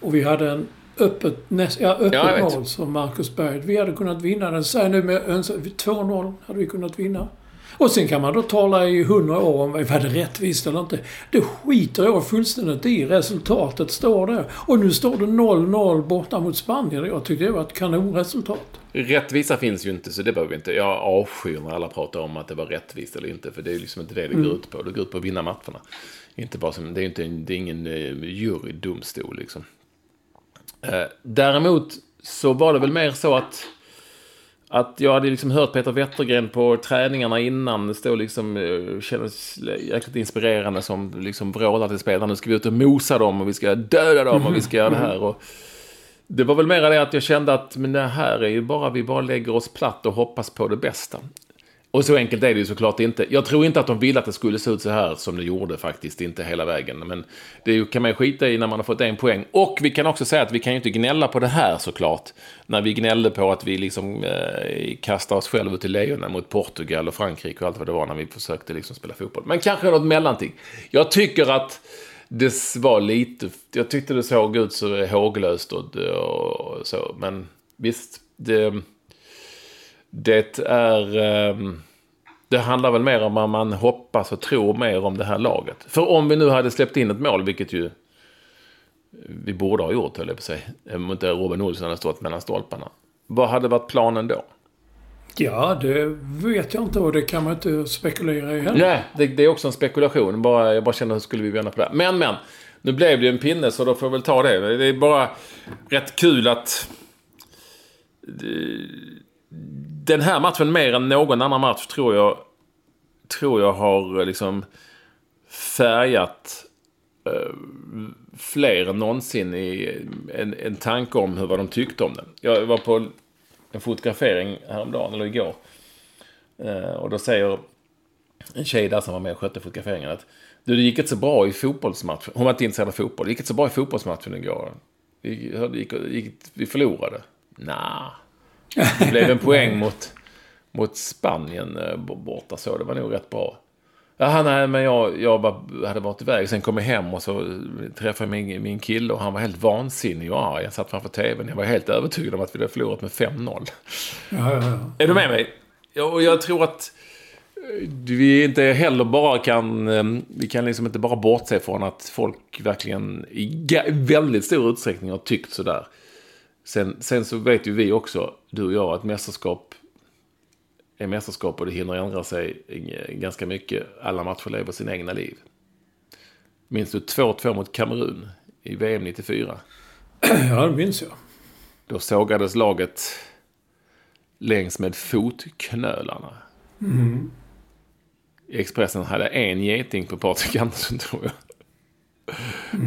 Och vi hade en öppet, näst, ja, öppet Ja, mål som Marcus Berg. Vi hade kunnat vinna den. Säg nu med öns- 2-0 hade vi kunnat vinna. Och sen kan man då tala i hundra år om var det rättvist eller inte. Det skiter jag fullständigt i. Resultatet står där. Och nu står det 0-0 borta mot Spanien. Jag tyckte det var ett kanonresultat. Rättvisa finns ju inte, så det behöver vi inte. Jag avskyr när alla pratar om att det var rättvist eller inte. För det är liksom inte det det går ut på. Det går ut på att vinna matcherna. Inte bara som, det är, inte, det är ingen eh, jurydomstol liksom. Eh, däremot så var det väl mer så att att jag hade liksom hört Peter Wettergren på träningarna innan. Det liksom, eh, kändes jäkligt inspirerande som liksom vrålar till spelarna. Nu ska vi ut och mosa dem och vi ska döda dem och vi ska göra det här. Och det var väl mer det att jag kände att men det här är ju bara, vi bara lägger oss platt och hoppas på det bästa. Och så enkelt är det ju såklart inte. Jag tror inte att de ville att det skulle se ut så här som det gjorde faktiskt, inte hela vägen. Men det kan man ju skita i när man har fått en poäng. Och vi kan också säga att vi kan ju inte gnälla på det här såklart. När vi gnällde på att vi liksom eh, kastade oss själva ut i lejonen mot Portugal och Frankrike och allt vad det var när vi försökte liksom spela fotboll. Men kanske något mellanting. Jag tycker att det var lite, jag tyckte det såg ut så håglöst och, och så. Men visst, det... Det är... ehm, Det handlar väl mer om att man hoppas och tror mer om det här laget. För om vi nu hade släppt in ett mål, vilket ju vi borde ha gjort, höll jag på att säga. Om inte Robin Olsson hade stått mellan stolparna. Vad hade varit planen då? Ja, det vet jag inte och det kan man inte spekulera i heller. Nej, det, det är också en spekulation. Bara, jag bara känner hur skulle vi vända på det. Men, men. Nu blev det ju en pinne så då får jag väl ta det. Det är bara rätt kul att... Den här matchen mer än någon annan match tror jag... Tror jag har eh, liksom färgat eh, fler än någonsin i eh, en, en tanke om hur vad de tyckte om den. Jag var på en fotografering häromdagen, eller igår. Eh, och då säger en tjej där som var med och skötte fotograferingen att du, det gick inte så bra i fotbollsmatchen. Hon var inte intresserad av fotboll. Det gick inte så bra i fotbollsmatchen igår. Vi, gick, gick, vi förlorade. Nah. Det blev en poäng mot, mot Spanien eh, borta så. Det var nog rätt bra. Ja, nej, men jag, jag bara hade varit iväg. Sen kom jag hem och så träffade jag min, min kille och han var helt vansinnig och arg. Jag satt framför tvn. Jag var helt övertygad om att vi hade förlorat med 5-0. Ja, ja, ja. Är du med mig? Och jag tror att eh, vi inte heller bara kan... eh, Vi kan liksom inte bara bortse från att folk verkligen i väldigt stor utsträckning har tyckt sådär. Sen, sen så vet ju vi också, du och jag, att mästerskap är mästerskap och det hinner ändra sig ganska mycket. Alla matcher lever sina egna liv. Minns du 2-2 mot Kamerun i VM 94? ja, det minns jag. Då sågades laget längs med fotknölarna. Expressen hade en geting på Patrik Andersson tror jag.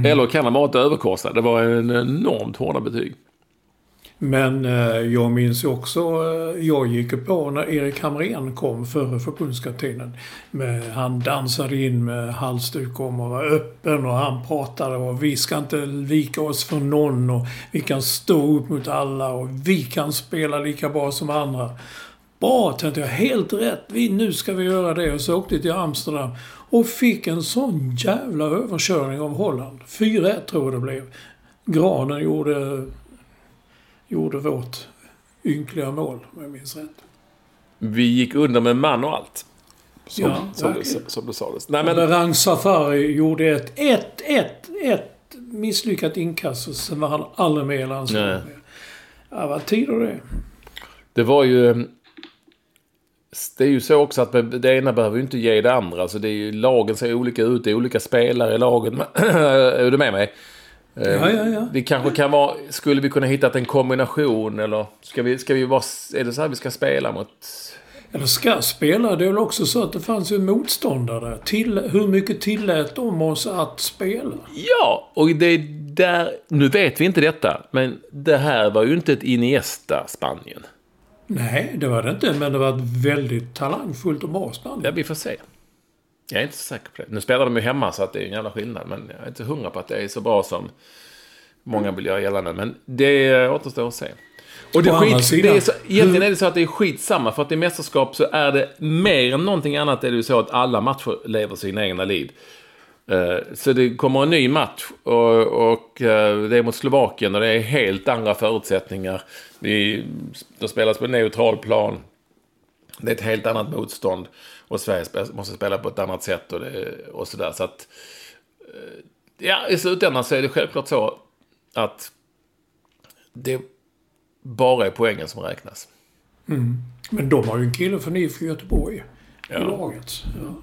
Eller kan ha varit överkorsad. Det var en enormt hårda betyg. Men eh, jag minns ju också, eh, jag gick ju på när Erik Hamrén kom före förbundskaptenen. Han dansade in med halsduk om och var öppen och han pratade och vi ska inte vika oss för någon och vi kan stå upp mot alla och vi kan spela lika bra som andra. Bra, tänkte jag. Helt rätt. Vi, nu ska vi göra det. Och så åkte jag till Amsterdam och fick en sån jävla överkörning av Holland. 4-1 tror jag det blev. Granen gjorde gjorde vårt ynkliga mål, om jag minns rätt. Vi gick under med man och allt. Som, Ja, som, det, som det sades. Nej, Men men, Rang Safari gjorde ett 1-1, ett misslyckat inkast och sen var han aldrig med i landslaget. Ja, vad tider det. det var ju... Det är ju så också att det ena behöver ju inte ge det andra. Alltså det är ju, lagen ser olika ut, det är olika spelare i lagen. är du med mig? Eh, Ja, ja, ja. Det kanske kan vara... Skulle vi kunna hitta en kombination eller ska vi, ska vi vara... Är det så här vi ska spela mot... Eller ska spela. Det är väl också så att det fanns ju en motståndare. Till, hur mycket tillät de oss att spela? Ja, och det är där... Nu vet vi inte detta, men det här var ju inte ett Iniesta-Spanien. Nej, det var det inte. Men det var ett väldigt talangfullt och bra Spanien. Ja, vi får se. Jag är inte så säker på det. Nu spelar de ju hemma så att det är en jävla skillnad. Men jag är inte hundra på att det är så bra som många vill göra gällande. Men det återstår att se. Och det är skit, det är så, egentligen är det så att det är skitsamma. För att i mästerskap så är det mer än någonting annat är det ju så att alla matcher lever sina egna liv. Eh, Så det kommer en ny match och, och eh, det är mot Slovakien och det är helt andra förutsättningar. Det spelas på en neutral plan. Det är ett helt annat motstånd. Och Sverige måste spela på ett annat sätt och, det, och sådär. Så att, eh, ja, i slutändan så är det självklart så att det bara är poängen som räknas. Men de har ju en kille från IFK Göteborg Ja. i laget. Ja,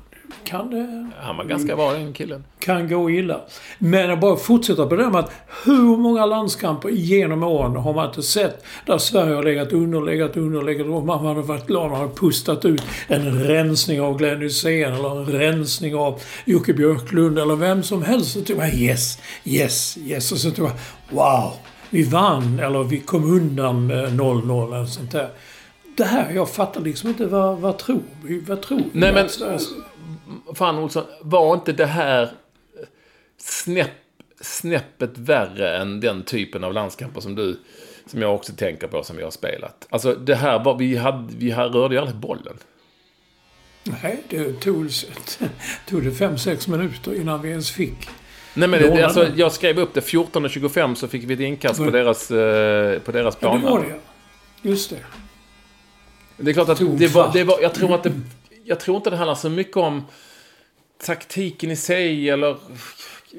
kan det Han var ganska bra den killen. kan gå illa. Men jag bara fortsätter på det med att hur många landskamper genom åren har man inte sett där Sverige har legat under, legat under, legat under. Man hade varit glad man hade pustat ut en rensning av Glenn Hysén eller en rensning av Jocke Björklund eller vem som helst. Så tyckte man yes, yes, yes. Och så tyckte man wow, vi vann eller vi kom undan med 0-0 eller sånt där. Det här, jag fattar liksom inte vad, vad tror vi? Vad tror vi? Nej, men- Sverige- Fan Olsson, var inte det här snäpp, snäppet värre än den typen av landskamper som du, som jag också tänker på, som vi har spelat? Alltså det här var, vi, hade, vi här rörde ju aldrig bollen. Nej, det tog, tog det fem sex minuter innan vi ens fick. Nej men det, alltså, jag skrev upp det 14.25 så fick vi ett inkast på Var- deras, eh, på deras Ja, det bana. var det. Just det. Det är klart att det var, det var, jag tror att det, jag tror inte det handlar så mycket om taktiken i sig eller...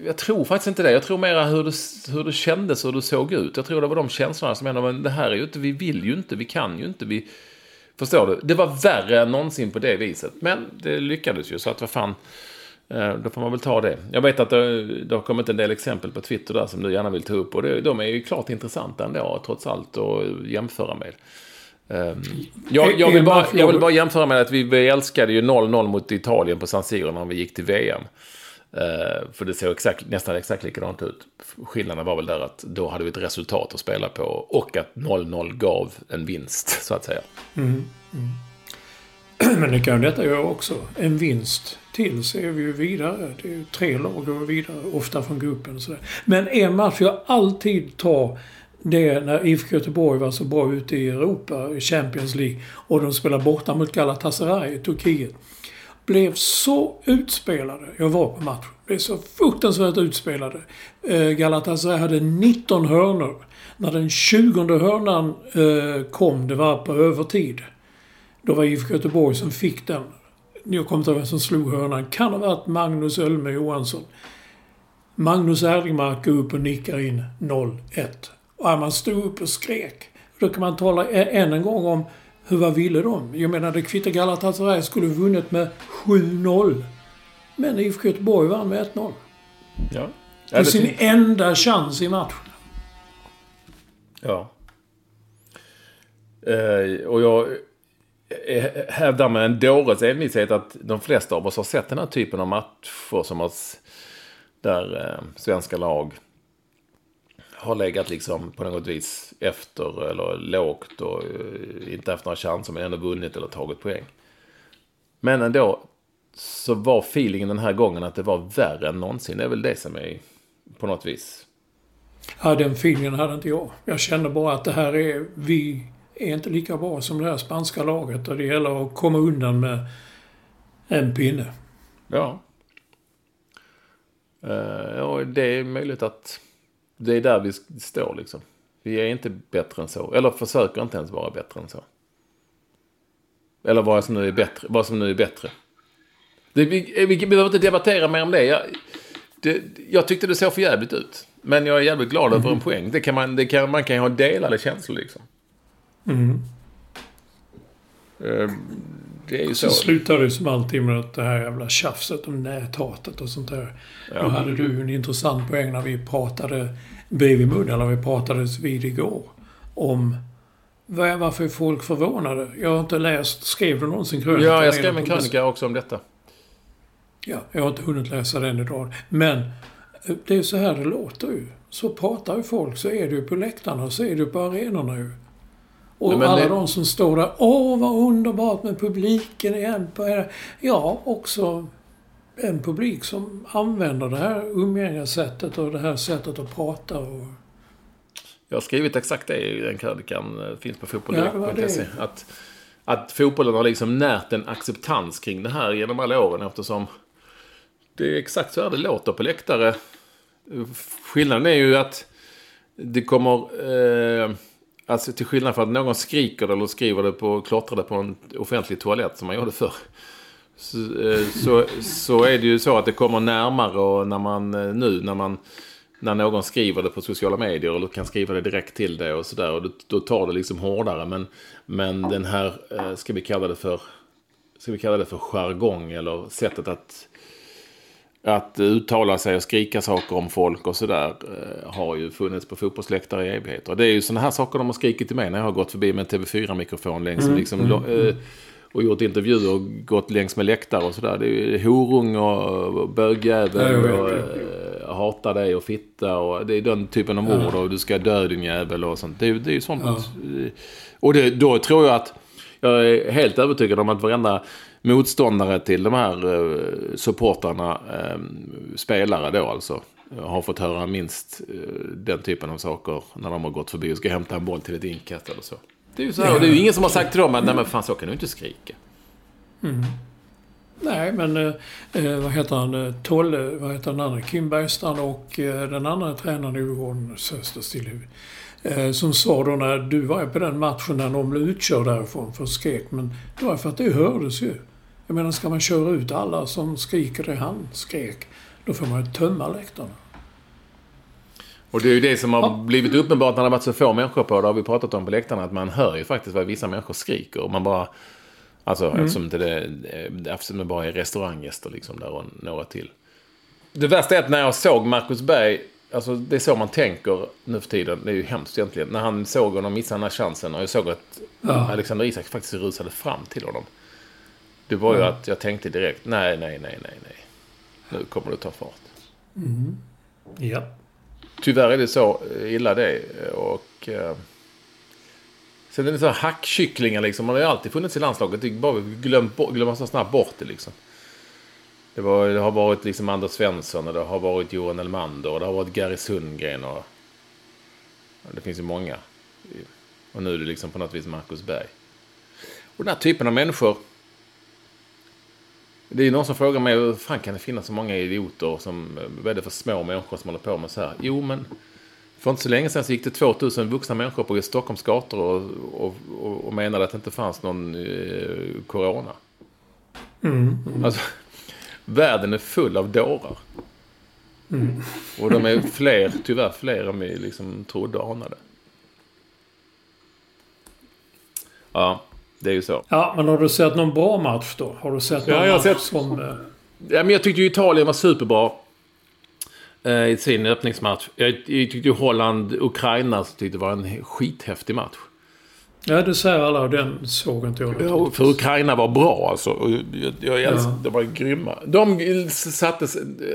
Jag tror faktiskt inte det. Jag tror mer hur det, hur det kändes och hur det såg ut. Jag tror det var de känslorna som hände. men det här är ju inte, vi vill ju inte, vi kan ju inte, vi, Förstår du? Det var värre än någonsin på det viset. Men det lyckades ju, så att vad fan. Eh, då får man väl ta det. Jag vet att det, det har kommit en del exempel på Twitter där som du gärna vill ta upp. Och det, de är ju klart intressanta ändå, trots allt, att jämföra med. Ehm, jag, jag, vill bara, jag vill bara jämföra med att vi, vi älskade ju 0-0 mot Italien på San Siro när vi gick till VM. Ehm, för det såg exakt, nästan exakt likadant ut. Skillnaden var väl där att då hade vi ett resultat att spela på och att 0-0 gav en vinst, så att säga. Mm, mm. Men det kan detta göra också. En vinst till så är vi ju vidare. Det är ju tre lag går vidare, ofta från gruppen och sådär. Men en match jag alltid tar det när IFK Göteborg var så bra ute i Europa, i Champions League, och de spelade borta mot Galatasaray i Turkiet. Blev så utspelade. Jag var på matchen. Blev så fruktansvärt utspelade. Eh, Galatasaray hade 19 hörnor. När den 20 hörnan eh, kom, det var på övertid. Då var IFK Göteborg som fick den. Jag kommer inte ihåg vem som slog hörnan. Kan ha varit Magnus Ölme Johansson. Magnus Erlingmark går upp och nickar in 0-1. Och man stod upp och skrek. Då kan man tala än en gång om hur vad ville de? Jag menar, det kvittar Galatasaray skulle vunnit med 7-0. Men IFK Göteborg vann med 1-0. Ja. Det är det, sin enda chans i matchen. ja. Eh, och jag eh, hävdar med en dåres envishet att de flesta av oss har sett den här typen av matcher som oss där eh, svenska lag har legat liksom på något vis efter eller lågt och eh, inte haft några chanser men ändå vunnit eller tagit poäng. Men ändå så var feelingen den här gången att det var värre än någonsin. Det är väl det som är på något vis. Ja, den feelingen hade inte jag. Jag kände bara att det här är... Vi är inte lika bra som det här spanska laget och det gäller att komma undan med en pinne. Ja. Eh, och det är möjligt att det är där vi står liksom. Vi är inte bättre än så. Eller försöker inte ens vara bättre än så. Eller vad som nu är bättre. Vad som nu är bättre. Det, vi, vi behöver inte debattera mer om det. Jag, det. jag tyckte det såg för jävligt ut. Men jag är jävligt glad över en poäng. Det kan man, det kan, man kan ju ha delade känslor liksom. Eh, Det är ju Så så. slutade det som alltid med att det här jävla tjafset om näthatet och sånt där. Då hade du en intressant poäng när vi pratade bredvid mun, eller vi pratades vid igår, om var- varför är folk förvånade? Jag har inte läst, skrev du någonsin krönikan? Ja, jag skrev en krönika också om detta. Ja, jag har inte hunnit läsa den idag. Men eh, det är så här det låter ju. Så pratar ju folk, så är det ju på läktarna, så är det ju på arenorna ju. Och Ja, men alla det- de som står där, åh vad underbart med publiken igen. på er." Ja, också en publik som använder det här umgängessättet och det här sättet att prata. Och, Jag har skrivit exakt det i den krönikan. eh, Finns på Ja, det var fotbollsdirekt.se. det. Att, att fotbollen har liksom närt en acceptans kring det här genom alla åren eftersom det är exakt så här det låter på läktare. Skillnaden är ju att det kommer... Eh, alltså till skillnad från att någon skriker eller skriver det på, klottrar det på en offentlig toalett som man gjorde förr. Så, eh, så, så är det ju så att det kommer närmare och när man eh, nu när man när någon skriver det på sociala medier eller kan skriva det direkt till dig och sådär. Och då, då tar det liksom hårdare. Men, men den här, eh, ska vi kalla det för, ska vi kalla det för jargong eller sättet att, att uttala sig och skrika saker om folk och sådär eh, har ju funnits på fotbollsläktare i evigheter. Det är ju sådana här saker de har skrikit till mig när jag har gått förbi med en TV4-mikrofon längs liksom, lo- eh, och gjort intervjuer och gått längs med läktare och sådär. Det är ju horung och bögjävel Ja, ja, och ja, eh, hata dig och fitta och det är den typen av ord och du ska dö din jävel och sånt. Det det är ju sånt. Och det, då tror jag att jag är helt övertygad om att varenda motståndare till de här eh, supportrarna, eh, spelare då alltså, har fått höra minst eh, den typen av saker när de har gått förbi och ska hämta en boll till ett inkast eller så. Det är ju så här, och det är ju ingen som har sagt till dem att nej men fan så kan du inte skrika. nej, men eh, eh, vad heter han? Eh, Tolle, vad heter den andra? Kim Bergstrand och eh, den andra tränaren i Djurgården, Söster Stillhuvud. Eh, som sa då när du var på den matchen när de blev utkörda därifrån för skrek. Men det var för att det hördes ju. Jag menar, ska man köra ut alla som skriker det han skrek, då får man ju tömma läktarna. Och det är ju det som har blivit uppenbart när det har varit så få människor på. Det har vi pratat om på läktarna. Att man hör ju faktiskt vad vissa människor skriker. Och man bara... Alltså eftersom, inte det, eftersom det bara är restauranggäster liksom där och några till. Det värsta är att när jag såg Marcus Berg. Alltså det är så man tänker nu för tiden. Det är ju hemskt egentligen. När han såg honom missa den här chansen. Och jag såg att Alexander Isak faktiskt rusade fram till honom. Det var ju att jag tänkte direkt. Nej, nej, nej, nej, nej. Nu kommer det ta fart. Ja. Tyvärr är det så illa det. Och... Eh, sen är det så här hackkycklingar liksom. Man har ju alltid funnits i landslaget. Det är bara glömt, bort- glömmer så snabbt bort det liksom. Det, var, det har varit liksom Anders Svensson och det har varit Johan Elmander och det har varit Gary Sundgren och... Det finns ju många. Och nu är det liksom på något vis Marcus Berg. Och den här typen av människor. Det är någon som frågar mig hur fan kan det finnas så många idioter som, vad är det för små människor som håller på med så här? Jo, men för inte så länge sedan så gick det 2000 vuxna människor på Stockholms gator och, och, och, och menade att det inte fanns någon eh, corona. Alltså, världen är full av dårar. Och de är fler, tyvärr fler än vi liksom trodde och anade. Ja, det är ju så. Ja, men har du sett någon bra match då? Har du sett någon Ja, jag har match sett- som... eh, Ja, men jag tyckte ju Italien var superbra. Eh, I sin öppningsmatch. Jag, jag tyckte ju Holland-Ukraina tyckte var en skithäftig match. Ja, det säger alla och den såg inte jag. Ja, för Ukraina var bra alltså. Jag, jag älskar, De var grymma. De satte,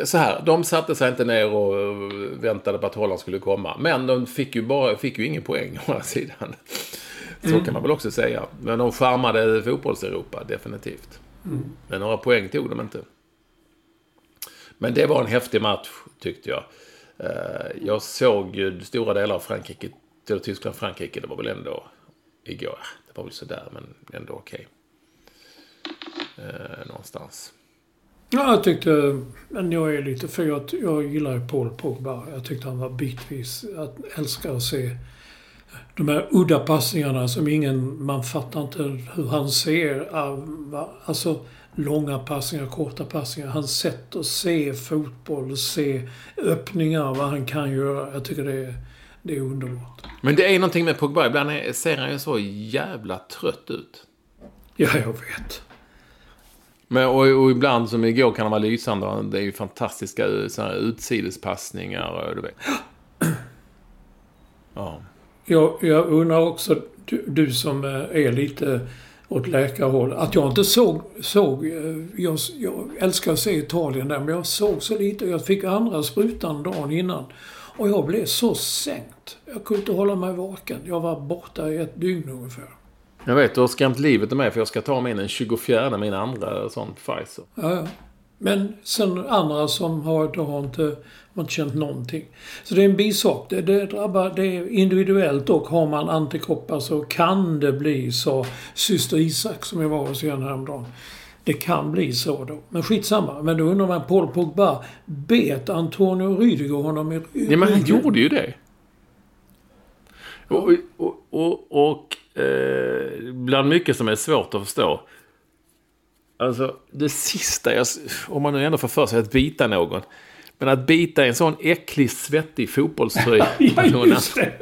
så här, de satte sig inte ner och eh, väntade på att Holland skulle komma. Men de fick ju, bara, fick ju ingen poäng å andra sidan. Så kan man väl också säga. Men de charmade fotbolls-Europa, definitivt. Men några poäng tog de inte. Men det var en häftig match, tyckte jag. Eh, Jag såg ju stora delar av Frankrike, eller Tyskland-Frankrike, det var väl ändå igår. Det var väl sådär, men ändå okej. Eh, någonstans. Ja, jag tyckte... Men jag är lite... För jag, jag gillar ju Paul Pogba. Jag tyckte han var bitvis... Jag älskar att se de här udda passningarna som ingen... Man fattar inte hur han ser. Alltså långa passningar, korta passningar. Hans sätt att se fotboll, se öppningar, vad han kan göra. Jag tycker det är, det är underbart. Men det är någonting med Pogba. Ibland ser han ju så jävla trött ut. Ja, jag vet. Men, och, och ibland som igår kan han vara lysande. Det är ju fantastiska eh, så här, utsidespassningar. och Du vet. Ja. Jag, jag undrar också, du, du som eh, är lite åt läkarhåll, att jag inte såg... såg eh, jag, jag älskar att se Italien där, men jag såg så lite. Jag fick andra sprutan dagen innan. Och jag blev så sänkt. Jag kunde inte hålla mig vaken. Jag var borta i ett dygn ungefär. Jag vet, du har skrämt livet av mig för jag ska ta min den 24, min andra sån Pfizer. Ja, ja. Men sen andra som har, har inte, har inte känt någonting. Så det är en bisak. Det, det drabbar, det är individuellt och har man antikroppar så kan det bli så. Syster Isak som jag var hos igen häromdagen. Det kan bli så då. Men skitsamma. Men då undrar man, Paul Pogba, bet Antonio Rüdiger honom i ryggen? Ja, men han gjorde ju det. Och, och, och, och eh, bland mycket som är svårt att förstå. Alltså, det sista jag... Om man nu ändå får för sig att bita någon. Men att bita i en sån äcklig, svettig fotbollströja. Ja, just det.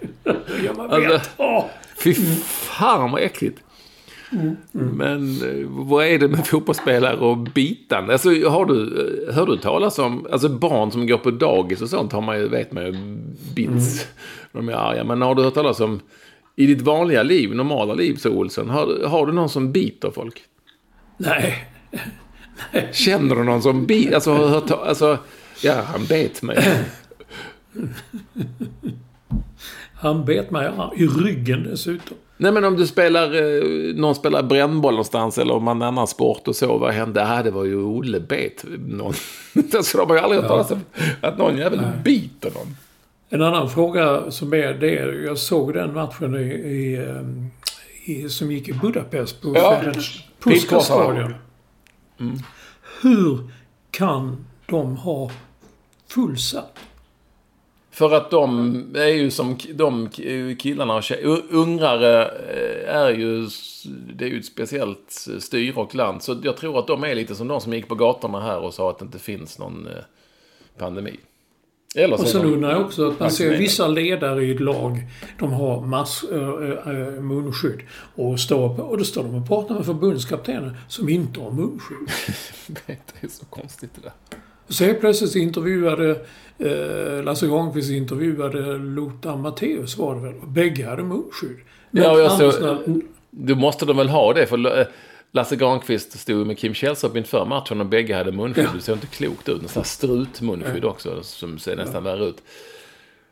Ja, man vet. Alltså-. Fy fan vad äckligt. Men eh, vad är det med fotbollsspelare och bitande? Alltså, har du, eh, hör du talas om alltså barn som går på dagis och sånt har man ju, vet man ju bits. De är arga. Men har du hört talas om i ditt vanliga liv, normala liv så Olsson, har, har du någon som biter folk? Nej. Känner du någon som biter? Alltså, har du hört, alltså, ja, han bet mig. Han bet mig i ryggen dessutom. Nej men om du spelar, eh, någon spelar brännboll någonstans eller om man annan sport och så, vad hände? Ah, det var ju Olle bet någon. alltså de har ju aldrig hört talas om att någon jävel biter någon. En annan fråga som är det, jag såg den matchen i, i, ehm, i som gick i Budapest på Ja, Ferenc Pitkosa. Puskastadion. Hur kan de ha fullsatt? För att de är ju som de killarna och ungrare eh, är ju, det är ju ett speciellt styre och land. Så jag tror att de är lite som de som gick på gatorna här och sa att det inte finns någon eh, pandemi. Eller Och sen undrar jag också att man ser vissa ledare i ett lag. De har mass, äh, äh, munskydd. Och, står på, och då står de och pratar med förbundskaptenen som inte har munskydd. Det är så konstigt det där. Så helt plötsligt intervjuade eh, Lasse Granqvist intervjuade Lothar Matthäus var det väl. Och bägge hade munskydd. Men Ja, jag såg- när- Då måste de väl ha det, för eh, Lasse Granqvist stod med Kim Källström inför matchen och bägge hade munskydd. Ja. Det ser inte klokt ut. Här strutmunskydd också, som ser nästan värre ut.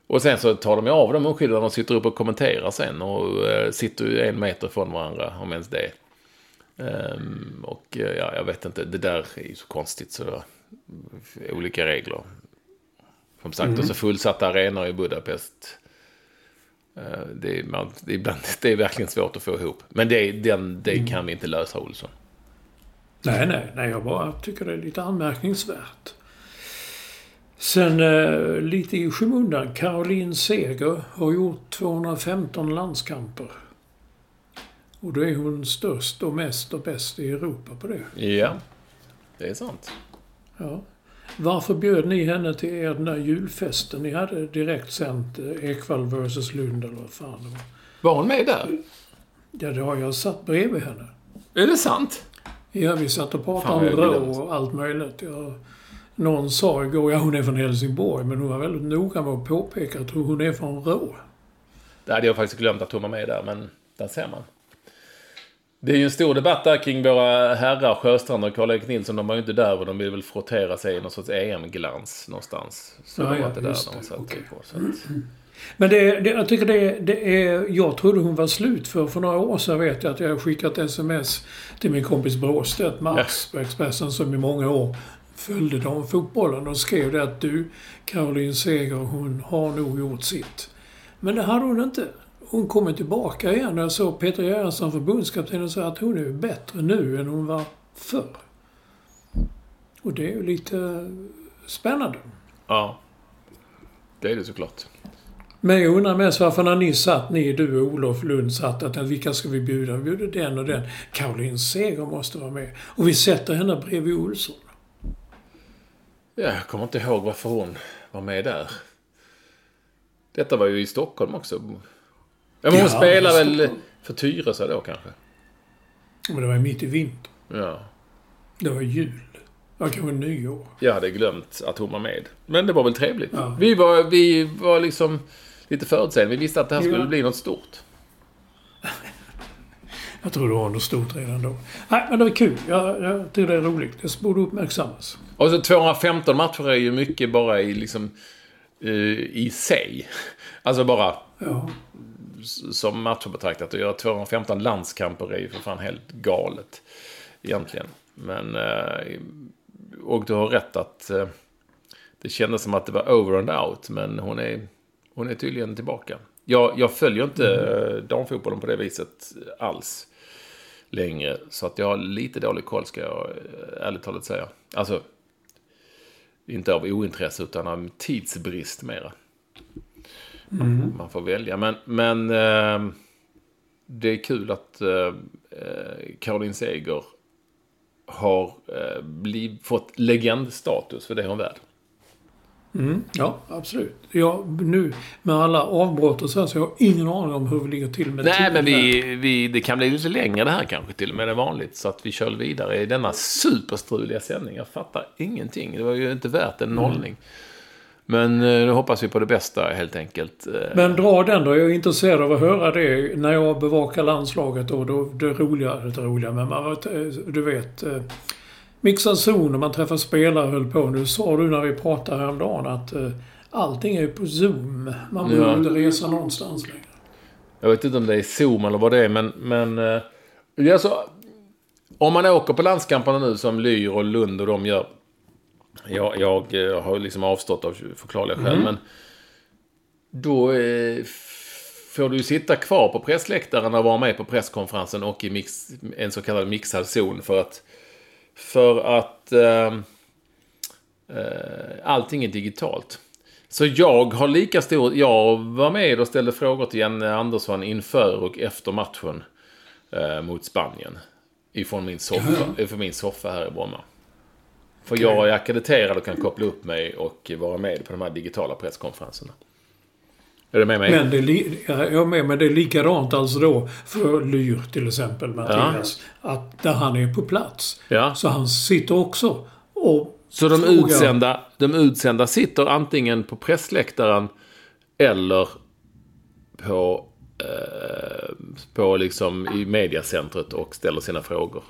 Och sen så tar de ju av de munskydden de sitter upp och kommenterar sen och eh, sitter ju en meter från varandra, om ens det. Ehm, och eh, ja, jag vet inte, det där är ju så konstigt så det olika regler. Som sagt, och så fullsatta arenor i Budapest. Eh, Det är, man, det, är ibland, det är verkligen svårt att få ihop. Men det, den, det kan vi inte lösa, Olsson. Nej, nej, nej. Jag bara tycker det är lite anmärkningsvärt. Sen eh, lite i skymundan. Caroline Seger har gjort 215 landskamper. Och då är hon störst och mest och bäst i Europa på det. Ja, det är sant. Ja. Varför bjöd ni henne till er den där julfesten ni hade direkt sänt? eh, Ekvall vs Lund eller vad fan det var. Var hon med där? Ja, det har jag satt bredvid henne. Är det sant? Ja, vi satt och pratade om Rå och allt möjligt. Jag, någon sa igår, ja hon är från Helsingborg, men hon var väldigt noga med att påpeka att hon är från Rå. Det hade jag faktiskt glömt att hon var med där, men där ser man. Det är ju en stor debatt där kring våra herrar Sjöstrand och Karl-Erik Nilsson. De var ju inte där och de vill väl frottera sig i någon sorts EM-glans någonstans. Så Ja, de var ja, inte där när de satt Okej. på. Så att, Men det, det, jag tycker det, det är... Jag trodde hon var slut för för några år sedan vet jag att jag har skickat sms till min kompis Bråstedt, Max, på Expressen som i många år följde damfotbollen och skrev det att du, Caroline Seger, hon har nog gjort sitt. Men det hade hon inte. Hon kommer tillbaka igen. Jag såg Peter Gerhardsson, förbundskaptenen, säga att hon är bättre nu än hon var förr. Och det är ju lite spännande. ja, det är det såklart. Men jag undrar mest varför när ni satt, ni, du och Olof Lund satt, att vilka ska vi bjuda? Vi bjuder den och den. Caroline Seger måste vara med. Och vi sätter henne bredvid Olsson. Ja, jag kommer inte ihåg varför hon var med där. Detta var ju i Stockholm också. Ja, men hon Ja, spelar väl för Tyresö då kanske? Men det var ju mitt i vinter. Ja. Det var jul. Var kanske nyår. Jag hade glömt att hon var med. Men det var väl trevligt. Ja. Vi, var, vi var liksom lite förutseende. Vi visste att det här skulle Ja. bli något stort. Jag tror det var något stort redan då. Nej, men det var kul. Jag, jag tycker det är roligt. Det borde uppmärksammas. Och så 215 matcher är ju mycket bara i liksom eh, i sig. Alltså bara Ja. Som matcher betraktat. Att göra 215 landskamper är ju för fan helt galet. Egentligen. Men... Eh, och du har rätt att eh, det kändes som att det var over and out. Men hon är, hon är tydligen tillbaka. Jag, jag följer inte eh, damfotbollen på det viset alls längre. Så att jag har lite dålig koll ska jag ärligt talat säga. Alltså, inte av ointresse utan av tidsbrist mera. Man får välja. Men, men eh, det är kul att eh, Caroline Seger har eh, bliv, fått legendstatus för det är hon värd. Mm, ja, absolut. Ja, nu med alla avbrott och så så jag har ingen aning om hur vi ligger till med Nej, men vi, vi, det kan bli lite längre det här kanske till och med än vanligt. Så att vi kör vidare i denna superstruliga sändning. Jag fattar ingenting. Det var ju inte värt en nollning. Men eh, nu hoppas vi på det bästa helt enkelt. Eh, Men dra den då. Jag är intresserad av att höra det när jag bevakar landslaget och då, det roliga, inte roliga, men man, eh, du vet. Mixad zon och man träffar spelare höll på. Nu sa du när vi pratade häromdagen att allting är på Zoom. Man behöver Ja. inte resa någonstans längre. Jag vet inte om det är Zoom eller vad det är, men... men det alltså, om man åker på landskamperna nu som Lyr och Lund och de gör. Jag, jag eh, har liksom avstått av förklarliga skäl, men... Då eh, får du sitta kvar på pressläktaren och vara med på presskonferensen och i mix, en så kallad mixad zon för att... För att... Eh, eh, allting är digitalt. Så jag har lika stor... Jag var med och ställde frågor till Janne Andersson inför och efter matchen eh, mot Spanien. Ifrån min soffa, ifrån min soffa här i Bromma. För jag är akkrediterad och kan koppla upp mig och vara med på de här digitala presskonferenserna. Är du med mig? Men det, ja, jag är med, men det är likadant alltså då för Lyr till exempel, Mattias. Att där han är på plats. Ja. Så han sitter också och Så de frågar- utsända, de utsända sitter antingen på pressläktaren eller på, eh, på liksom i mediacentret och ställer sina frågor.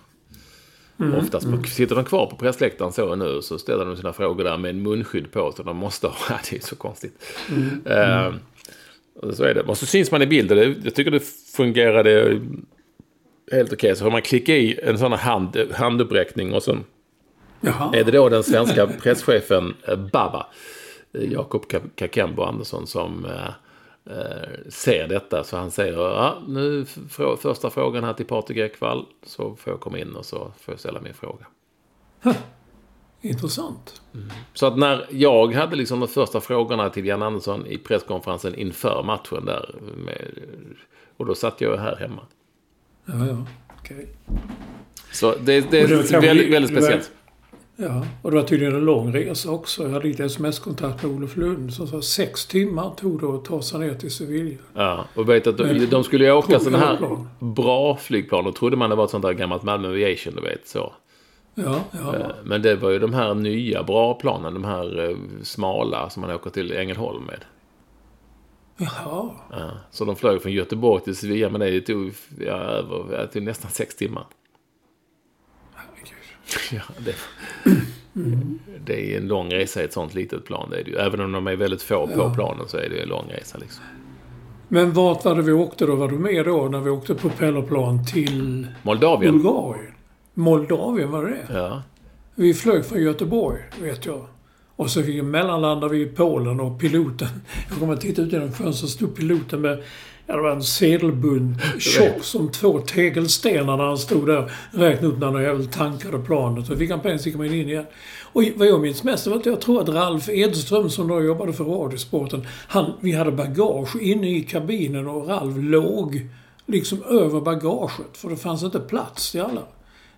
Oftast på, sitter de kvar på pressläktaren så nu så ställer de sina frågor där med en munskydd på så de måste ha. Det är så konstigt. Eh, och så är det. Och så syns man i bild. och det- Jag tycker det fungerade helt okej. Så får man klicka i en sån här hand, handuppräckning och så Jaha. är det då den svenska presschefen eh, Baba, eh, Jakob Ka- Kakembo Andersson, som eh, ser detta. Så han säger, ja, nu f- första frågan här till Patrik Ekwall, så får jag komma in och så får jag ställa min fråga. Intressant. Så att när jag hade liksom de första frågorna till Jan Andersson i presskonferensen inför matchen där, med, och då satt jag här hemma. Ja, ja. Okej. Så det, det är väldigt, väldigt speciellt. Ja, och det var tydligen en lång resa också. Jag hade lite sms-kontakt med Olof Lund som sa sex timmar tog det att ta sig ner till Sevilla. Ja, och vet att de, Men- de skulle ju åka sådana här bra flygplan. Då trodde man det var ett sånt där gammalt Malmö Aviation, du vet. Så. Ja, ja. Eh, Men det var ju de här nya bra planen, de här eh, smala som man åker till Ängelholm med. Jaha. Ja, så de flög från Göteborg till Sevilla, men det tog, ja, över, det tog nästan sex timmar. Ja, det, det är en lång resa i ett sånt litet plan. Det är det ju. Även om de är väldigt få på planen så är det en lång resa. Liksom. Men vart var det vi åkte då? Var du med då när vi åkte propellerplan till Moldavien. Bulgarien? Moldavien var det Ja. Vi flög från Göteborg, vet jag. Och så mellanlandade vi i Polen och piloten... Jag kommer att titta ut genom fönstret stod piloten med... Det var en sedelbunt tjock som två tegelstenar när han stod där räknade upp när han jävel tankade planet. Så fick han pengar så gick man in igen. Och vad jag minns mest var att jag tror att Ralf Edström som då jobbade för Radiosporten, han, vi hade bagage inne i kabinen och Ralf låg liksom över bagaget. För det fanns inte plats till alla.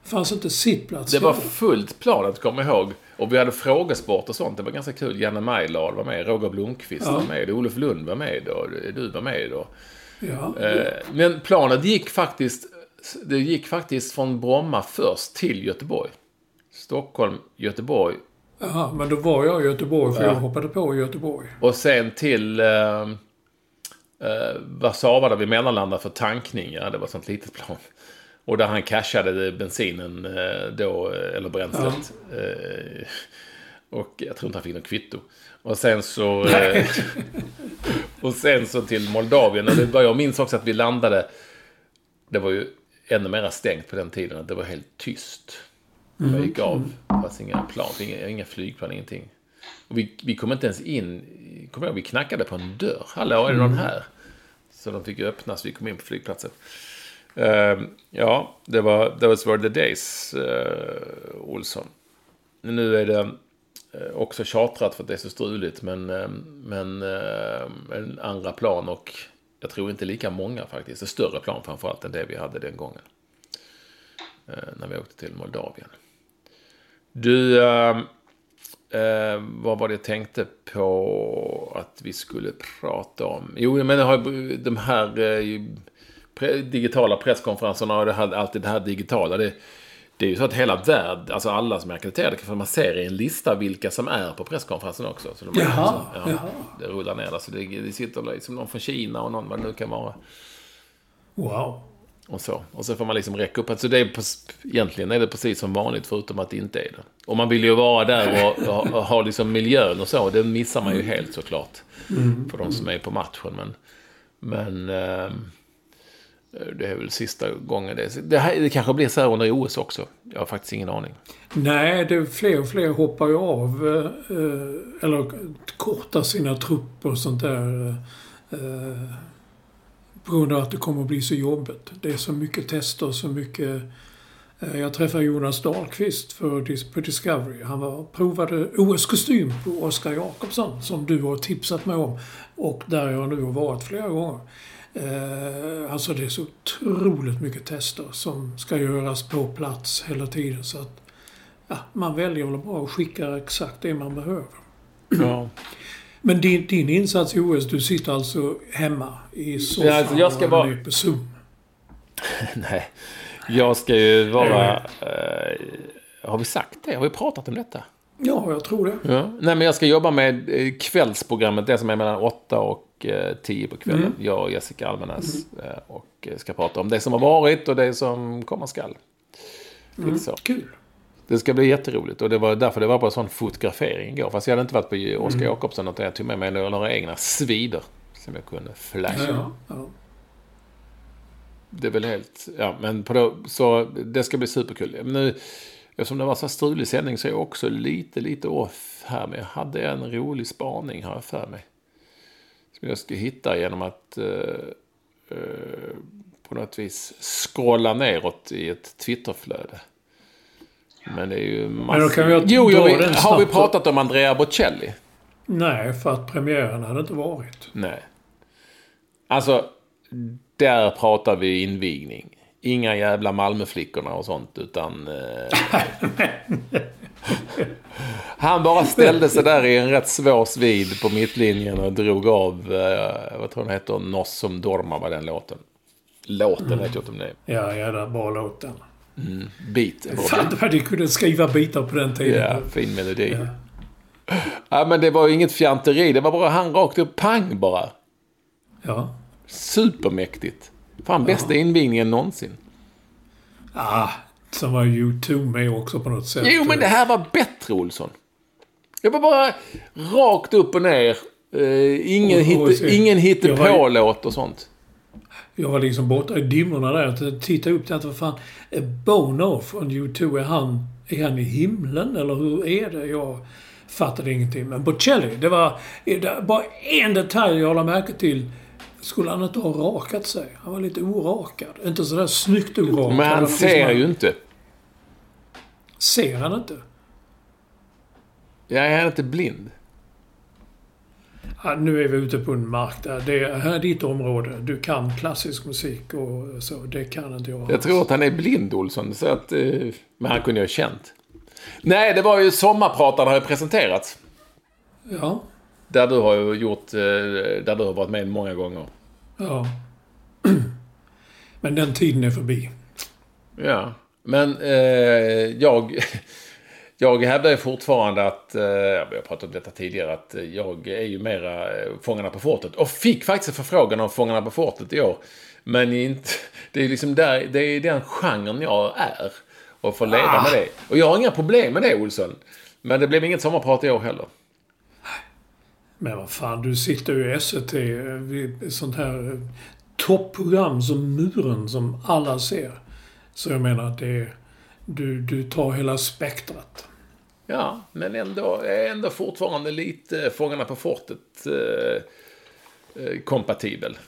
Det fanns inte sittplats Det var fullt planet, kommer jag ihåg. Och vi hade frågesport och sånt. Det var ganska kul. Janne Majlard var med, Roger Blomqvist Ja. var med, Olof Lund var med och du var med då. Ja. Eh, Men planet gick faktiskt, det gick faktiskt från Bromma först till Göteborg. Stockholm, Göteborg Jaha, men då var jag i Göteborg för Ja. jag hoppade på i Göteborg. och sen till eh, eh, Warszawa där vi mellanlandade för tankning. Ja, det var ett sånt litet plan. Och där han cashade bensinen eh, då, eh, eller bränslet. Eh, och jag tror inte han fick något kvitto. Och sen så... Och sen så till Moldavien. Och det var, jag minns också att vi landade... Det var ju ännu mer stängt på den tiden. Att det var helt tyst. Jag gick av. Det fanns inga plan, inga, inga flygplan, ingenting. Och vi, vi kom inte ens in. Kommer jag ihåg, vi knackade på en dörr. Hallå, är det någon här? Så de fick öppna så vi kom in på flygplatsen. Uh, ja, det var those were the days, uh, Olsson. Nu är det eh, också tjatrat för att det är så struligt, men, ehm, men ehm, en andra plan och jag tror inte lika många faktiskt. En större plan framförallt än det vi hade den gången. Eh, när vi åkte till Moldavien. Du, eh, vad var det jag tänkte på att vi skulle prata om? Jo, men jag har de här eh, digitala presskonferenserna och det här, alltid det här digitala. Det, det är ju så att hela världen, alltså alla som är akkrediterade, kan man ser i en lista vilka som är på presskonferensen också. Så de Jaha, liksom, jaha. Det rullar ner där. Så det, det sitter liksom någon från Kina och någon vad det nu kan vara. Wow. Och så. Och så får man liksom räcka upp. Alltså det är på, egentligen är det precis som vanligt förutom att det inte är det. Och man vill ju vara där och, och, och ha liksom miljön och så. Det missar man ju helt såklart. För de som är på matchen. Men, men ehm, Eh, det är väl sista gången det det, här, det kanske blir så här under OS också. Jag har faktiskt ingen aning. Nej, det är fler och fler hoppar ju av. eh, eh Eller kortar sina trupper och sånt där. Eh, eh, På grund av att det kommer att bli så jobbigt. Det är så mycket tester, så mycket... eh, Jag träffade Jonas Dahlqvist för, på Discovery. Han var, provade OS-kostym på Oskar Jakobsson, som du har tipsat mig om. Och där jag nu har varit flera gånger. Eh, alltså det är så otroligt mycket tester som ska göras på plats hela tiden. Så att ja, man väljer väl bara att skicka exakt det man behöver. Ja. Men din, din insats i OS, du sitter alltså hemma i soffan Ja, alltså jag ska och är på Zoom? Nej. Jag ska ju vara... Eh, har vi sagt det? Har vi pratat om detta? Ja, jag tror det. Ja. Nej, men jag ska jobba med eh, kvällsprogrammet. Det som är mellan 8 och 10 på kvällen. Mm. Jag och Jessica Almenäs. eh, Och eh, ska prata om det som har varit och det som komma skall. Lite så. Kul. Det ska bli jätteroligt. Och det var därför det var på en sån fotografering igår. Fast jag hade inte varit på Oskar Jakobsson. Utan jag tog med mig några, några egna svider. Som jag kunde flasha. Ja, ja. Det är väl helt... Ja, men på då, så det ska bli superkul. Men nu, eftersom det var så strulig sändning så är jag också lite, lite off här. Men jag hade en rolig spaning har jag för mig. Som jag ska hitta genom att eh, eh, på något vis scrolla neråt i ett Twitterflöde. Men det är ju massor. då kan vi jo, jo, den har vi pratat om Andrea Bocelli? Nej, för att premiären hade inte varit. Nej. Alltså, där pratar vi invigning. Inga jävla Malmöflickorna och sånt, utan... Eh, han bara ställde sig där i en rätt svår svid på mittlinjen och drog av, eh, vad tror han heter, Nos som dorma var den låten. Låten vet jag inte om det är. Ja, jävla bra låt den. Beat. Fan vad de kunde skriva bitar på den tiden. Ja, fin melodi. Ja. men det var ju inget fjanteri. Det var bara han rakt upp, pang bara. Ja. Supermäktigt. Fan, bästa invigningen någonsin. Ah, som var U2 med också på något sätt. Jo, men det här var bättre, Olsson. Det var bara rakt upp och ner. Eh, ingen, Och- och hitte, jag hittepå-låt och sånt. Jag var liksom borta i dimmorna där och tittade upp till att vad fan, är Bono från U2, är han, är han i himlen eller hur är det? Jag fattade ingenting. Men Bocelli, det var bara en detalj jag la märke till. Skulle han inte ha rakat sig? Han var lite orakad. Inte sådär snyggt orakad. Men han ser ju inte. Ser han inte? Jag är inte blind. Ja, nu är vi ute på en mark där. Det här är ditt område. Du kan klassisk musik och så. Det kan inte jag. Jag tror att han är blind, Olsson. Så att, eh, men han kunde ju ha känt. Nej, det var ju Sommarpratarna har presenterats. Ja. Där du har gjort, eh, där du har varit med många gånger. Ja. Men den tiden är förbi. Ja, men eh, jag, jag hävdar ju fortfarande att, eh, vi har pratat om detta tidigare, att jag är ju mera eh, Fångarna på fortet. Och fick faktiskt en förfrågan om Fångarna på fortet i år. Men inte, det är liksom där, det är den genren jag är. Och får leva med det. Och jag har inga problem med det, Olsson. Men det blev inget sommarprat i år heller. Men vad fan, du sitter ju i SVT eh, vid sånt här eh, toppprogram som Muren som alla ser. Så jag menar, det, du, du tar hela spektrat. Ja, men ändå, jag är ändå fortfarande lite Fångarna på fortet eh, eh, kompatibel.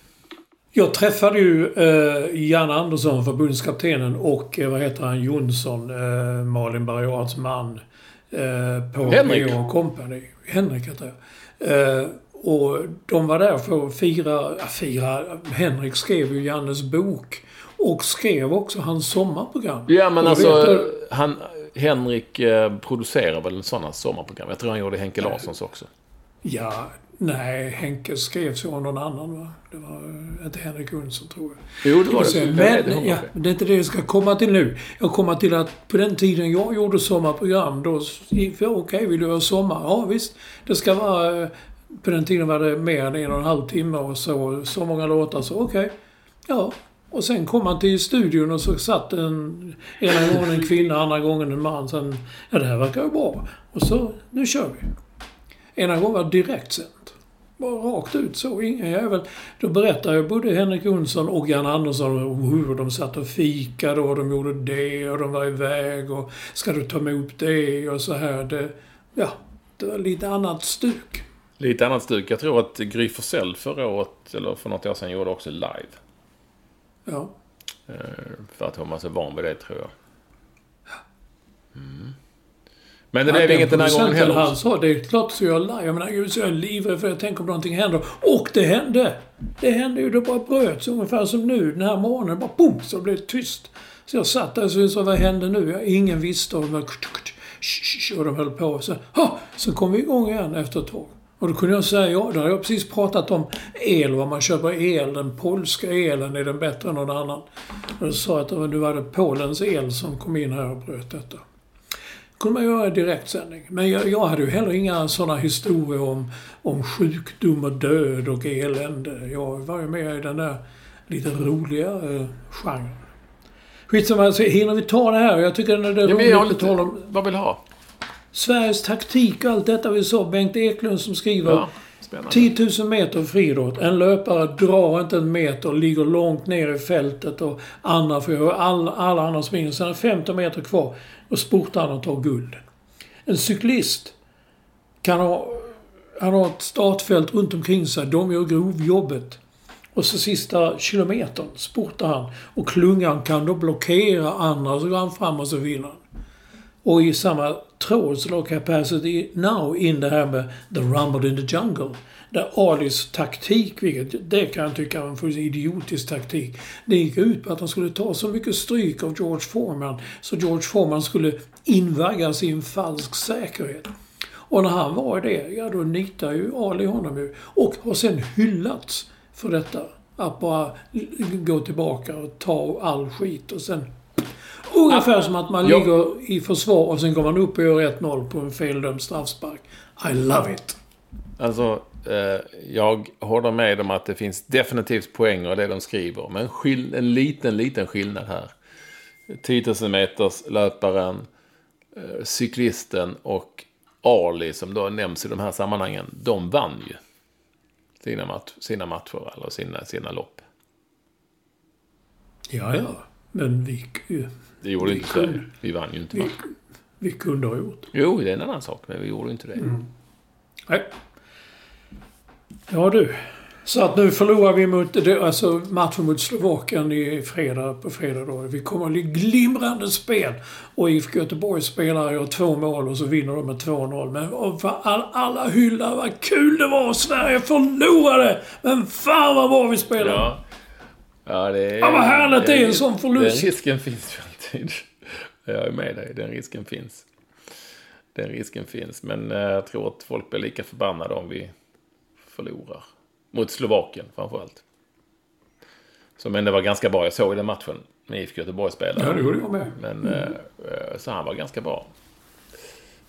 Jag träffade ju eh, Jan Andersson, förbundskaptenen, och eh, vad heter han, Jonsson, eh, Malin Bergards man. Eh, på Henrik. Leo Company. Henrik heter jag. Eh, och de var där för att fira, fira, Henrik skrev ju Jannes bok. Och skrev också hans sommarprogram. Ja, men Och alltså, du- han, Henrik eh, producerar väl sådana sommarprogram. Jag tror han gjorde Henke Larssons också. Ja, nej, Henke skrevs ju av någon annan va? Det var eh, inte Henrik Jonsson tror jag. Jo, det var sen- det. det, Men, ja, det är inte det jag ska komma till nu. Jag kommer till att på den tiden jag gjorde sommarprogram, då okej, vill du ha sommar? Ja, visst. Det ska vara... eh, På den tiden var det mer än en och en halv timme och så, så många låtar, så okej. Ja. Och sen kom man till studion och så satt en, ena gången en kvinna, andra gången en man. Sen, ja det här verkar ju bra. Och så, nu kör vi. Ena gången var det direktsänt. Bara rakt ut så. Ingen jävel. Då berättar ju både Henrik Jonsson och Jan Andersson om hur de satt och fikade och de gjorde det och de var iväg och ska du ta emot det och så här. Det, ja, det var lite annat stuk. Lite annat stuk. Jag tror att Gry Forssell förra året, eller för något år sedan, gjorde också live. Ja. Eh, För att hon var så van vid det, tror jag. Mm. Men det blev inget den här gången heller. Han sa det är klart så jag live. Jag menar, så jag är livrädd för jag tänker om någonting händer. Och det hände! Det hände ju. Det bara bröts ungefär som nu den här morgonen. Bara boom! Så blev det tyst. Så jag satt där och sa vad hände nu? Ja, ingen visste. Och det shh, och de höll på. Så, ha, så kom vi igång igen efter ett tag. Och då kunde jag säga, ja, då har jag precis pratat om el, vad man köper el. Den polska elen, är den bättre än någon annan? Och då sa jag att det var Polens el som kom in här och bröt detta kunde man göra direktsändning. Men jag, jag hade ju heller inga sådana historier om, om sjukdom och död och elände. Jag var ju med i den där lite roliga eh, genren. Skitsamma, alltså, hinner vi ta det här? Jag tycker det är ja, roligt att tala om... Vad vill du ha? Sveriges taktik och allt detta vi sa. Bengt Eklund som skriver. Ja, 10 000 meter friidrott. En löpare drar inte en meter, ligger långt ner i fältet och andra får göra alla, alla andra springer. Sen är det 15 meter kvar och spurtar han och tar guld. En cyklist kan ha, han har ett startfält runt omkring sig. De gör grovjobbet. Och så sista kilometern spurtar han. Och klungan kan då blockera andra, så går han fram och så vinner han. Och i samma tråd så la Capacity Now in det här med The Rumble in the Jungle. Där Alis taktik, vilket det kan jag tycka var en fullständigt idiotisk taktik, det gick ut på att han skulle ta så mycket stryk av George Foreman så George Foreman skulle invaggas i en falsk säkerhet. Och när han var det, ja då nitar ju Ali honom ju. Och har sen hyllats för detta. Att bara gå tillbaka och ta all skit och sen Ungefär som att man ligger i försvar och sen går man upp och gör 1-0 på en feldömd straffspark. I love it. Alltså, eh, jag håller med om att det finns definitivt poänger i det de skriver. Men skill- en liten, liten skillnad här. 10 000 meters löparen, eh, cyklisten och Ali som då nämns i de här sammanhangen. De vann ju sina, mat- sina matcher eller sina, sina lopp. Ja, ja. Men vi... Det gjorde vi inte Sverige. Vi vann ju inte vi, vi kunde ha gjort. Jo, det är en annan sak. Men vi gjorde inte det. Mm. Nej. Ja du. Så att nu förlorar vi mot, alltså matchen mot Slovakien i fredag, på fredag då. Vi kommer att bli glimrande spel. Och IFK Göteborg spelar gör två mål och så vinner de med 2-0. Men all, alla hyllar vad kul det var! Sverige förlorade! Men fan vad bra vi spelade! Ja. Ja, det är... Ja, vad härligt det är en sån förlust! Den risken finns ju alltid. Jag är med dig, den risken finns. Den risken finns. Men eh, jag tror att folk blir lika förbannade om vi förlorar. Mot Slovakien framförallt. Som ändå var ganska bra. Jag såg den matchen med IFK Göteborg spelade. Ja, det gjorde jag med. Men, mm. Så han var ganska bra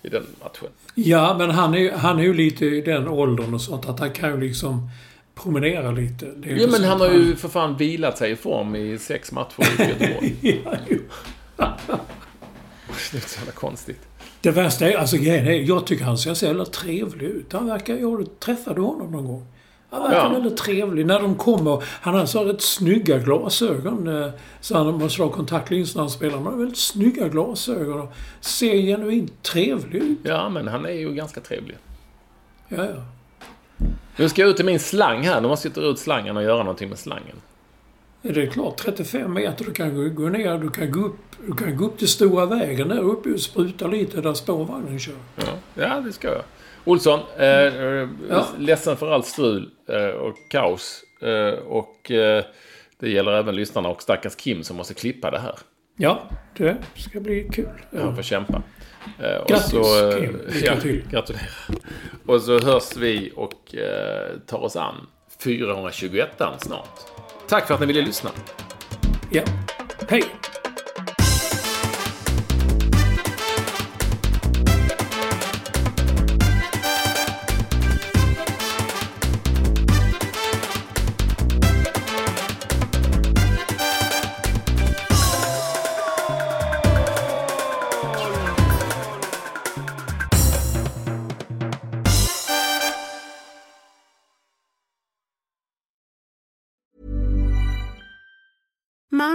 i den matchen. Ja, men han är, han är ju lite i den åldern och sånt att han kan ju liksom promenera lite. ja, men han har ju för fan vilat sig i form i sex matcher i Göteborg. ja, jo. det är så jävla konstigt. Det värsta är, alltså grejen är, jag tycker han ser så jävla trevlig ut. Han verkar, jag träffade honom någon gång. Han verkar ja. väldigt trevlig. När de kommer, han har så rätt snygga glasögon. Eh, så han måste ha kontaktlinser när han spelar. Men han har väldigt snygga glasögon och ser genuint trevlig ut. Ja, men han är ju ganska trevlig. Ja, ja. Nu ska jag ut till min slang här. Nu måste jag ta ut slangen och göra någonting med slangen. Är det klart, 35 meter. Du kan gå ner, du kan gå upp, du kan gå upp till stora vägen där uppe och spruta lite där spårvagnen kör. Ja, ja det ska jag. Olsson, eh, ja. ledsen för allt strul eh, och kaos. Eh, och eh, det gäller även lyssnarna och stackars Kim som måste klippa det här. Ja, det ska bli kul. Han får kämpa. Eh, Grattis så, Kim, lycka till. Ja, gratulerar. Och så hörs vi och eh, tar oss an 421 snart. Tack för att ni ville lyssna. Ja. Hej!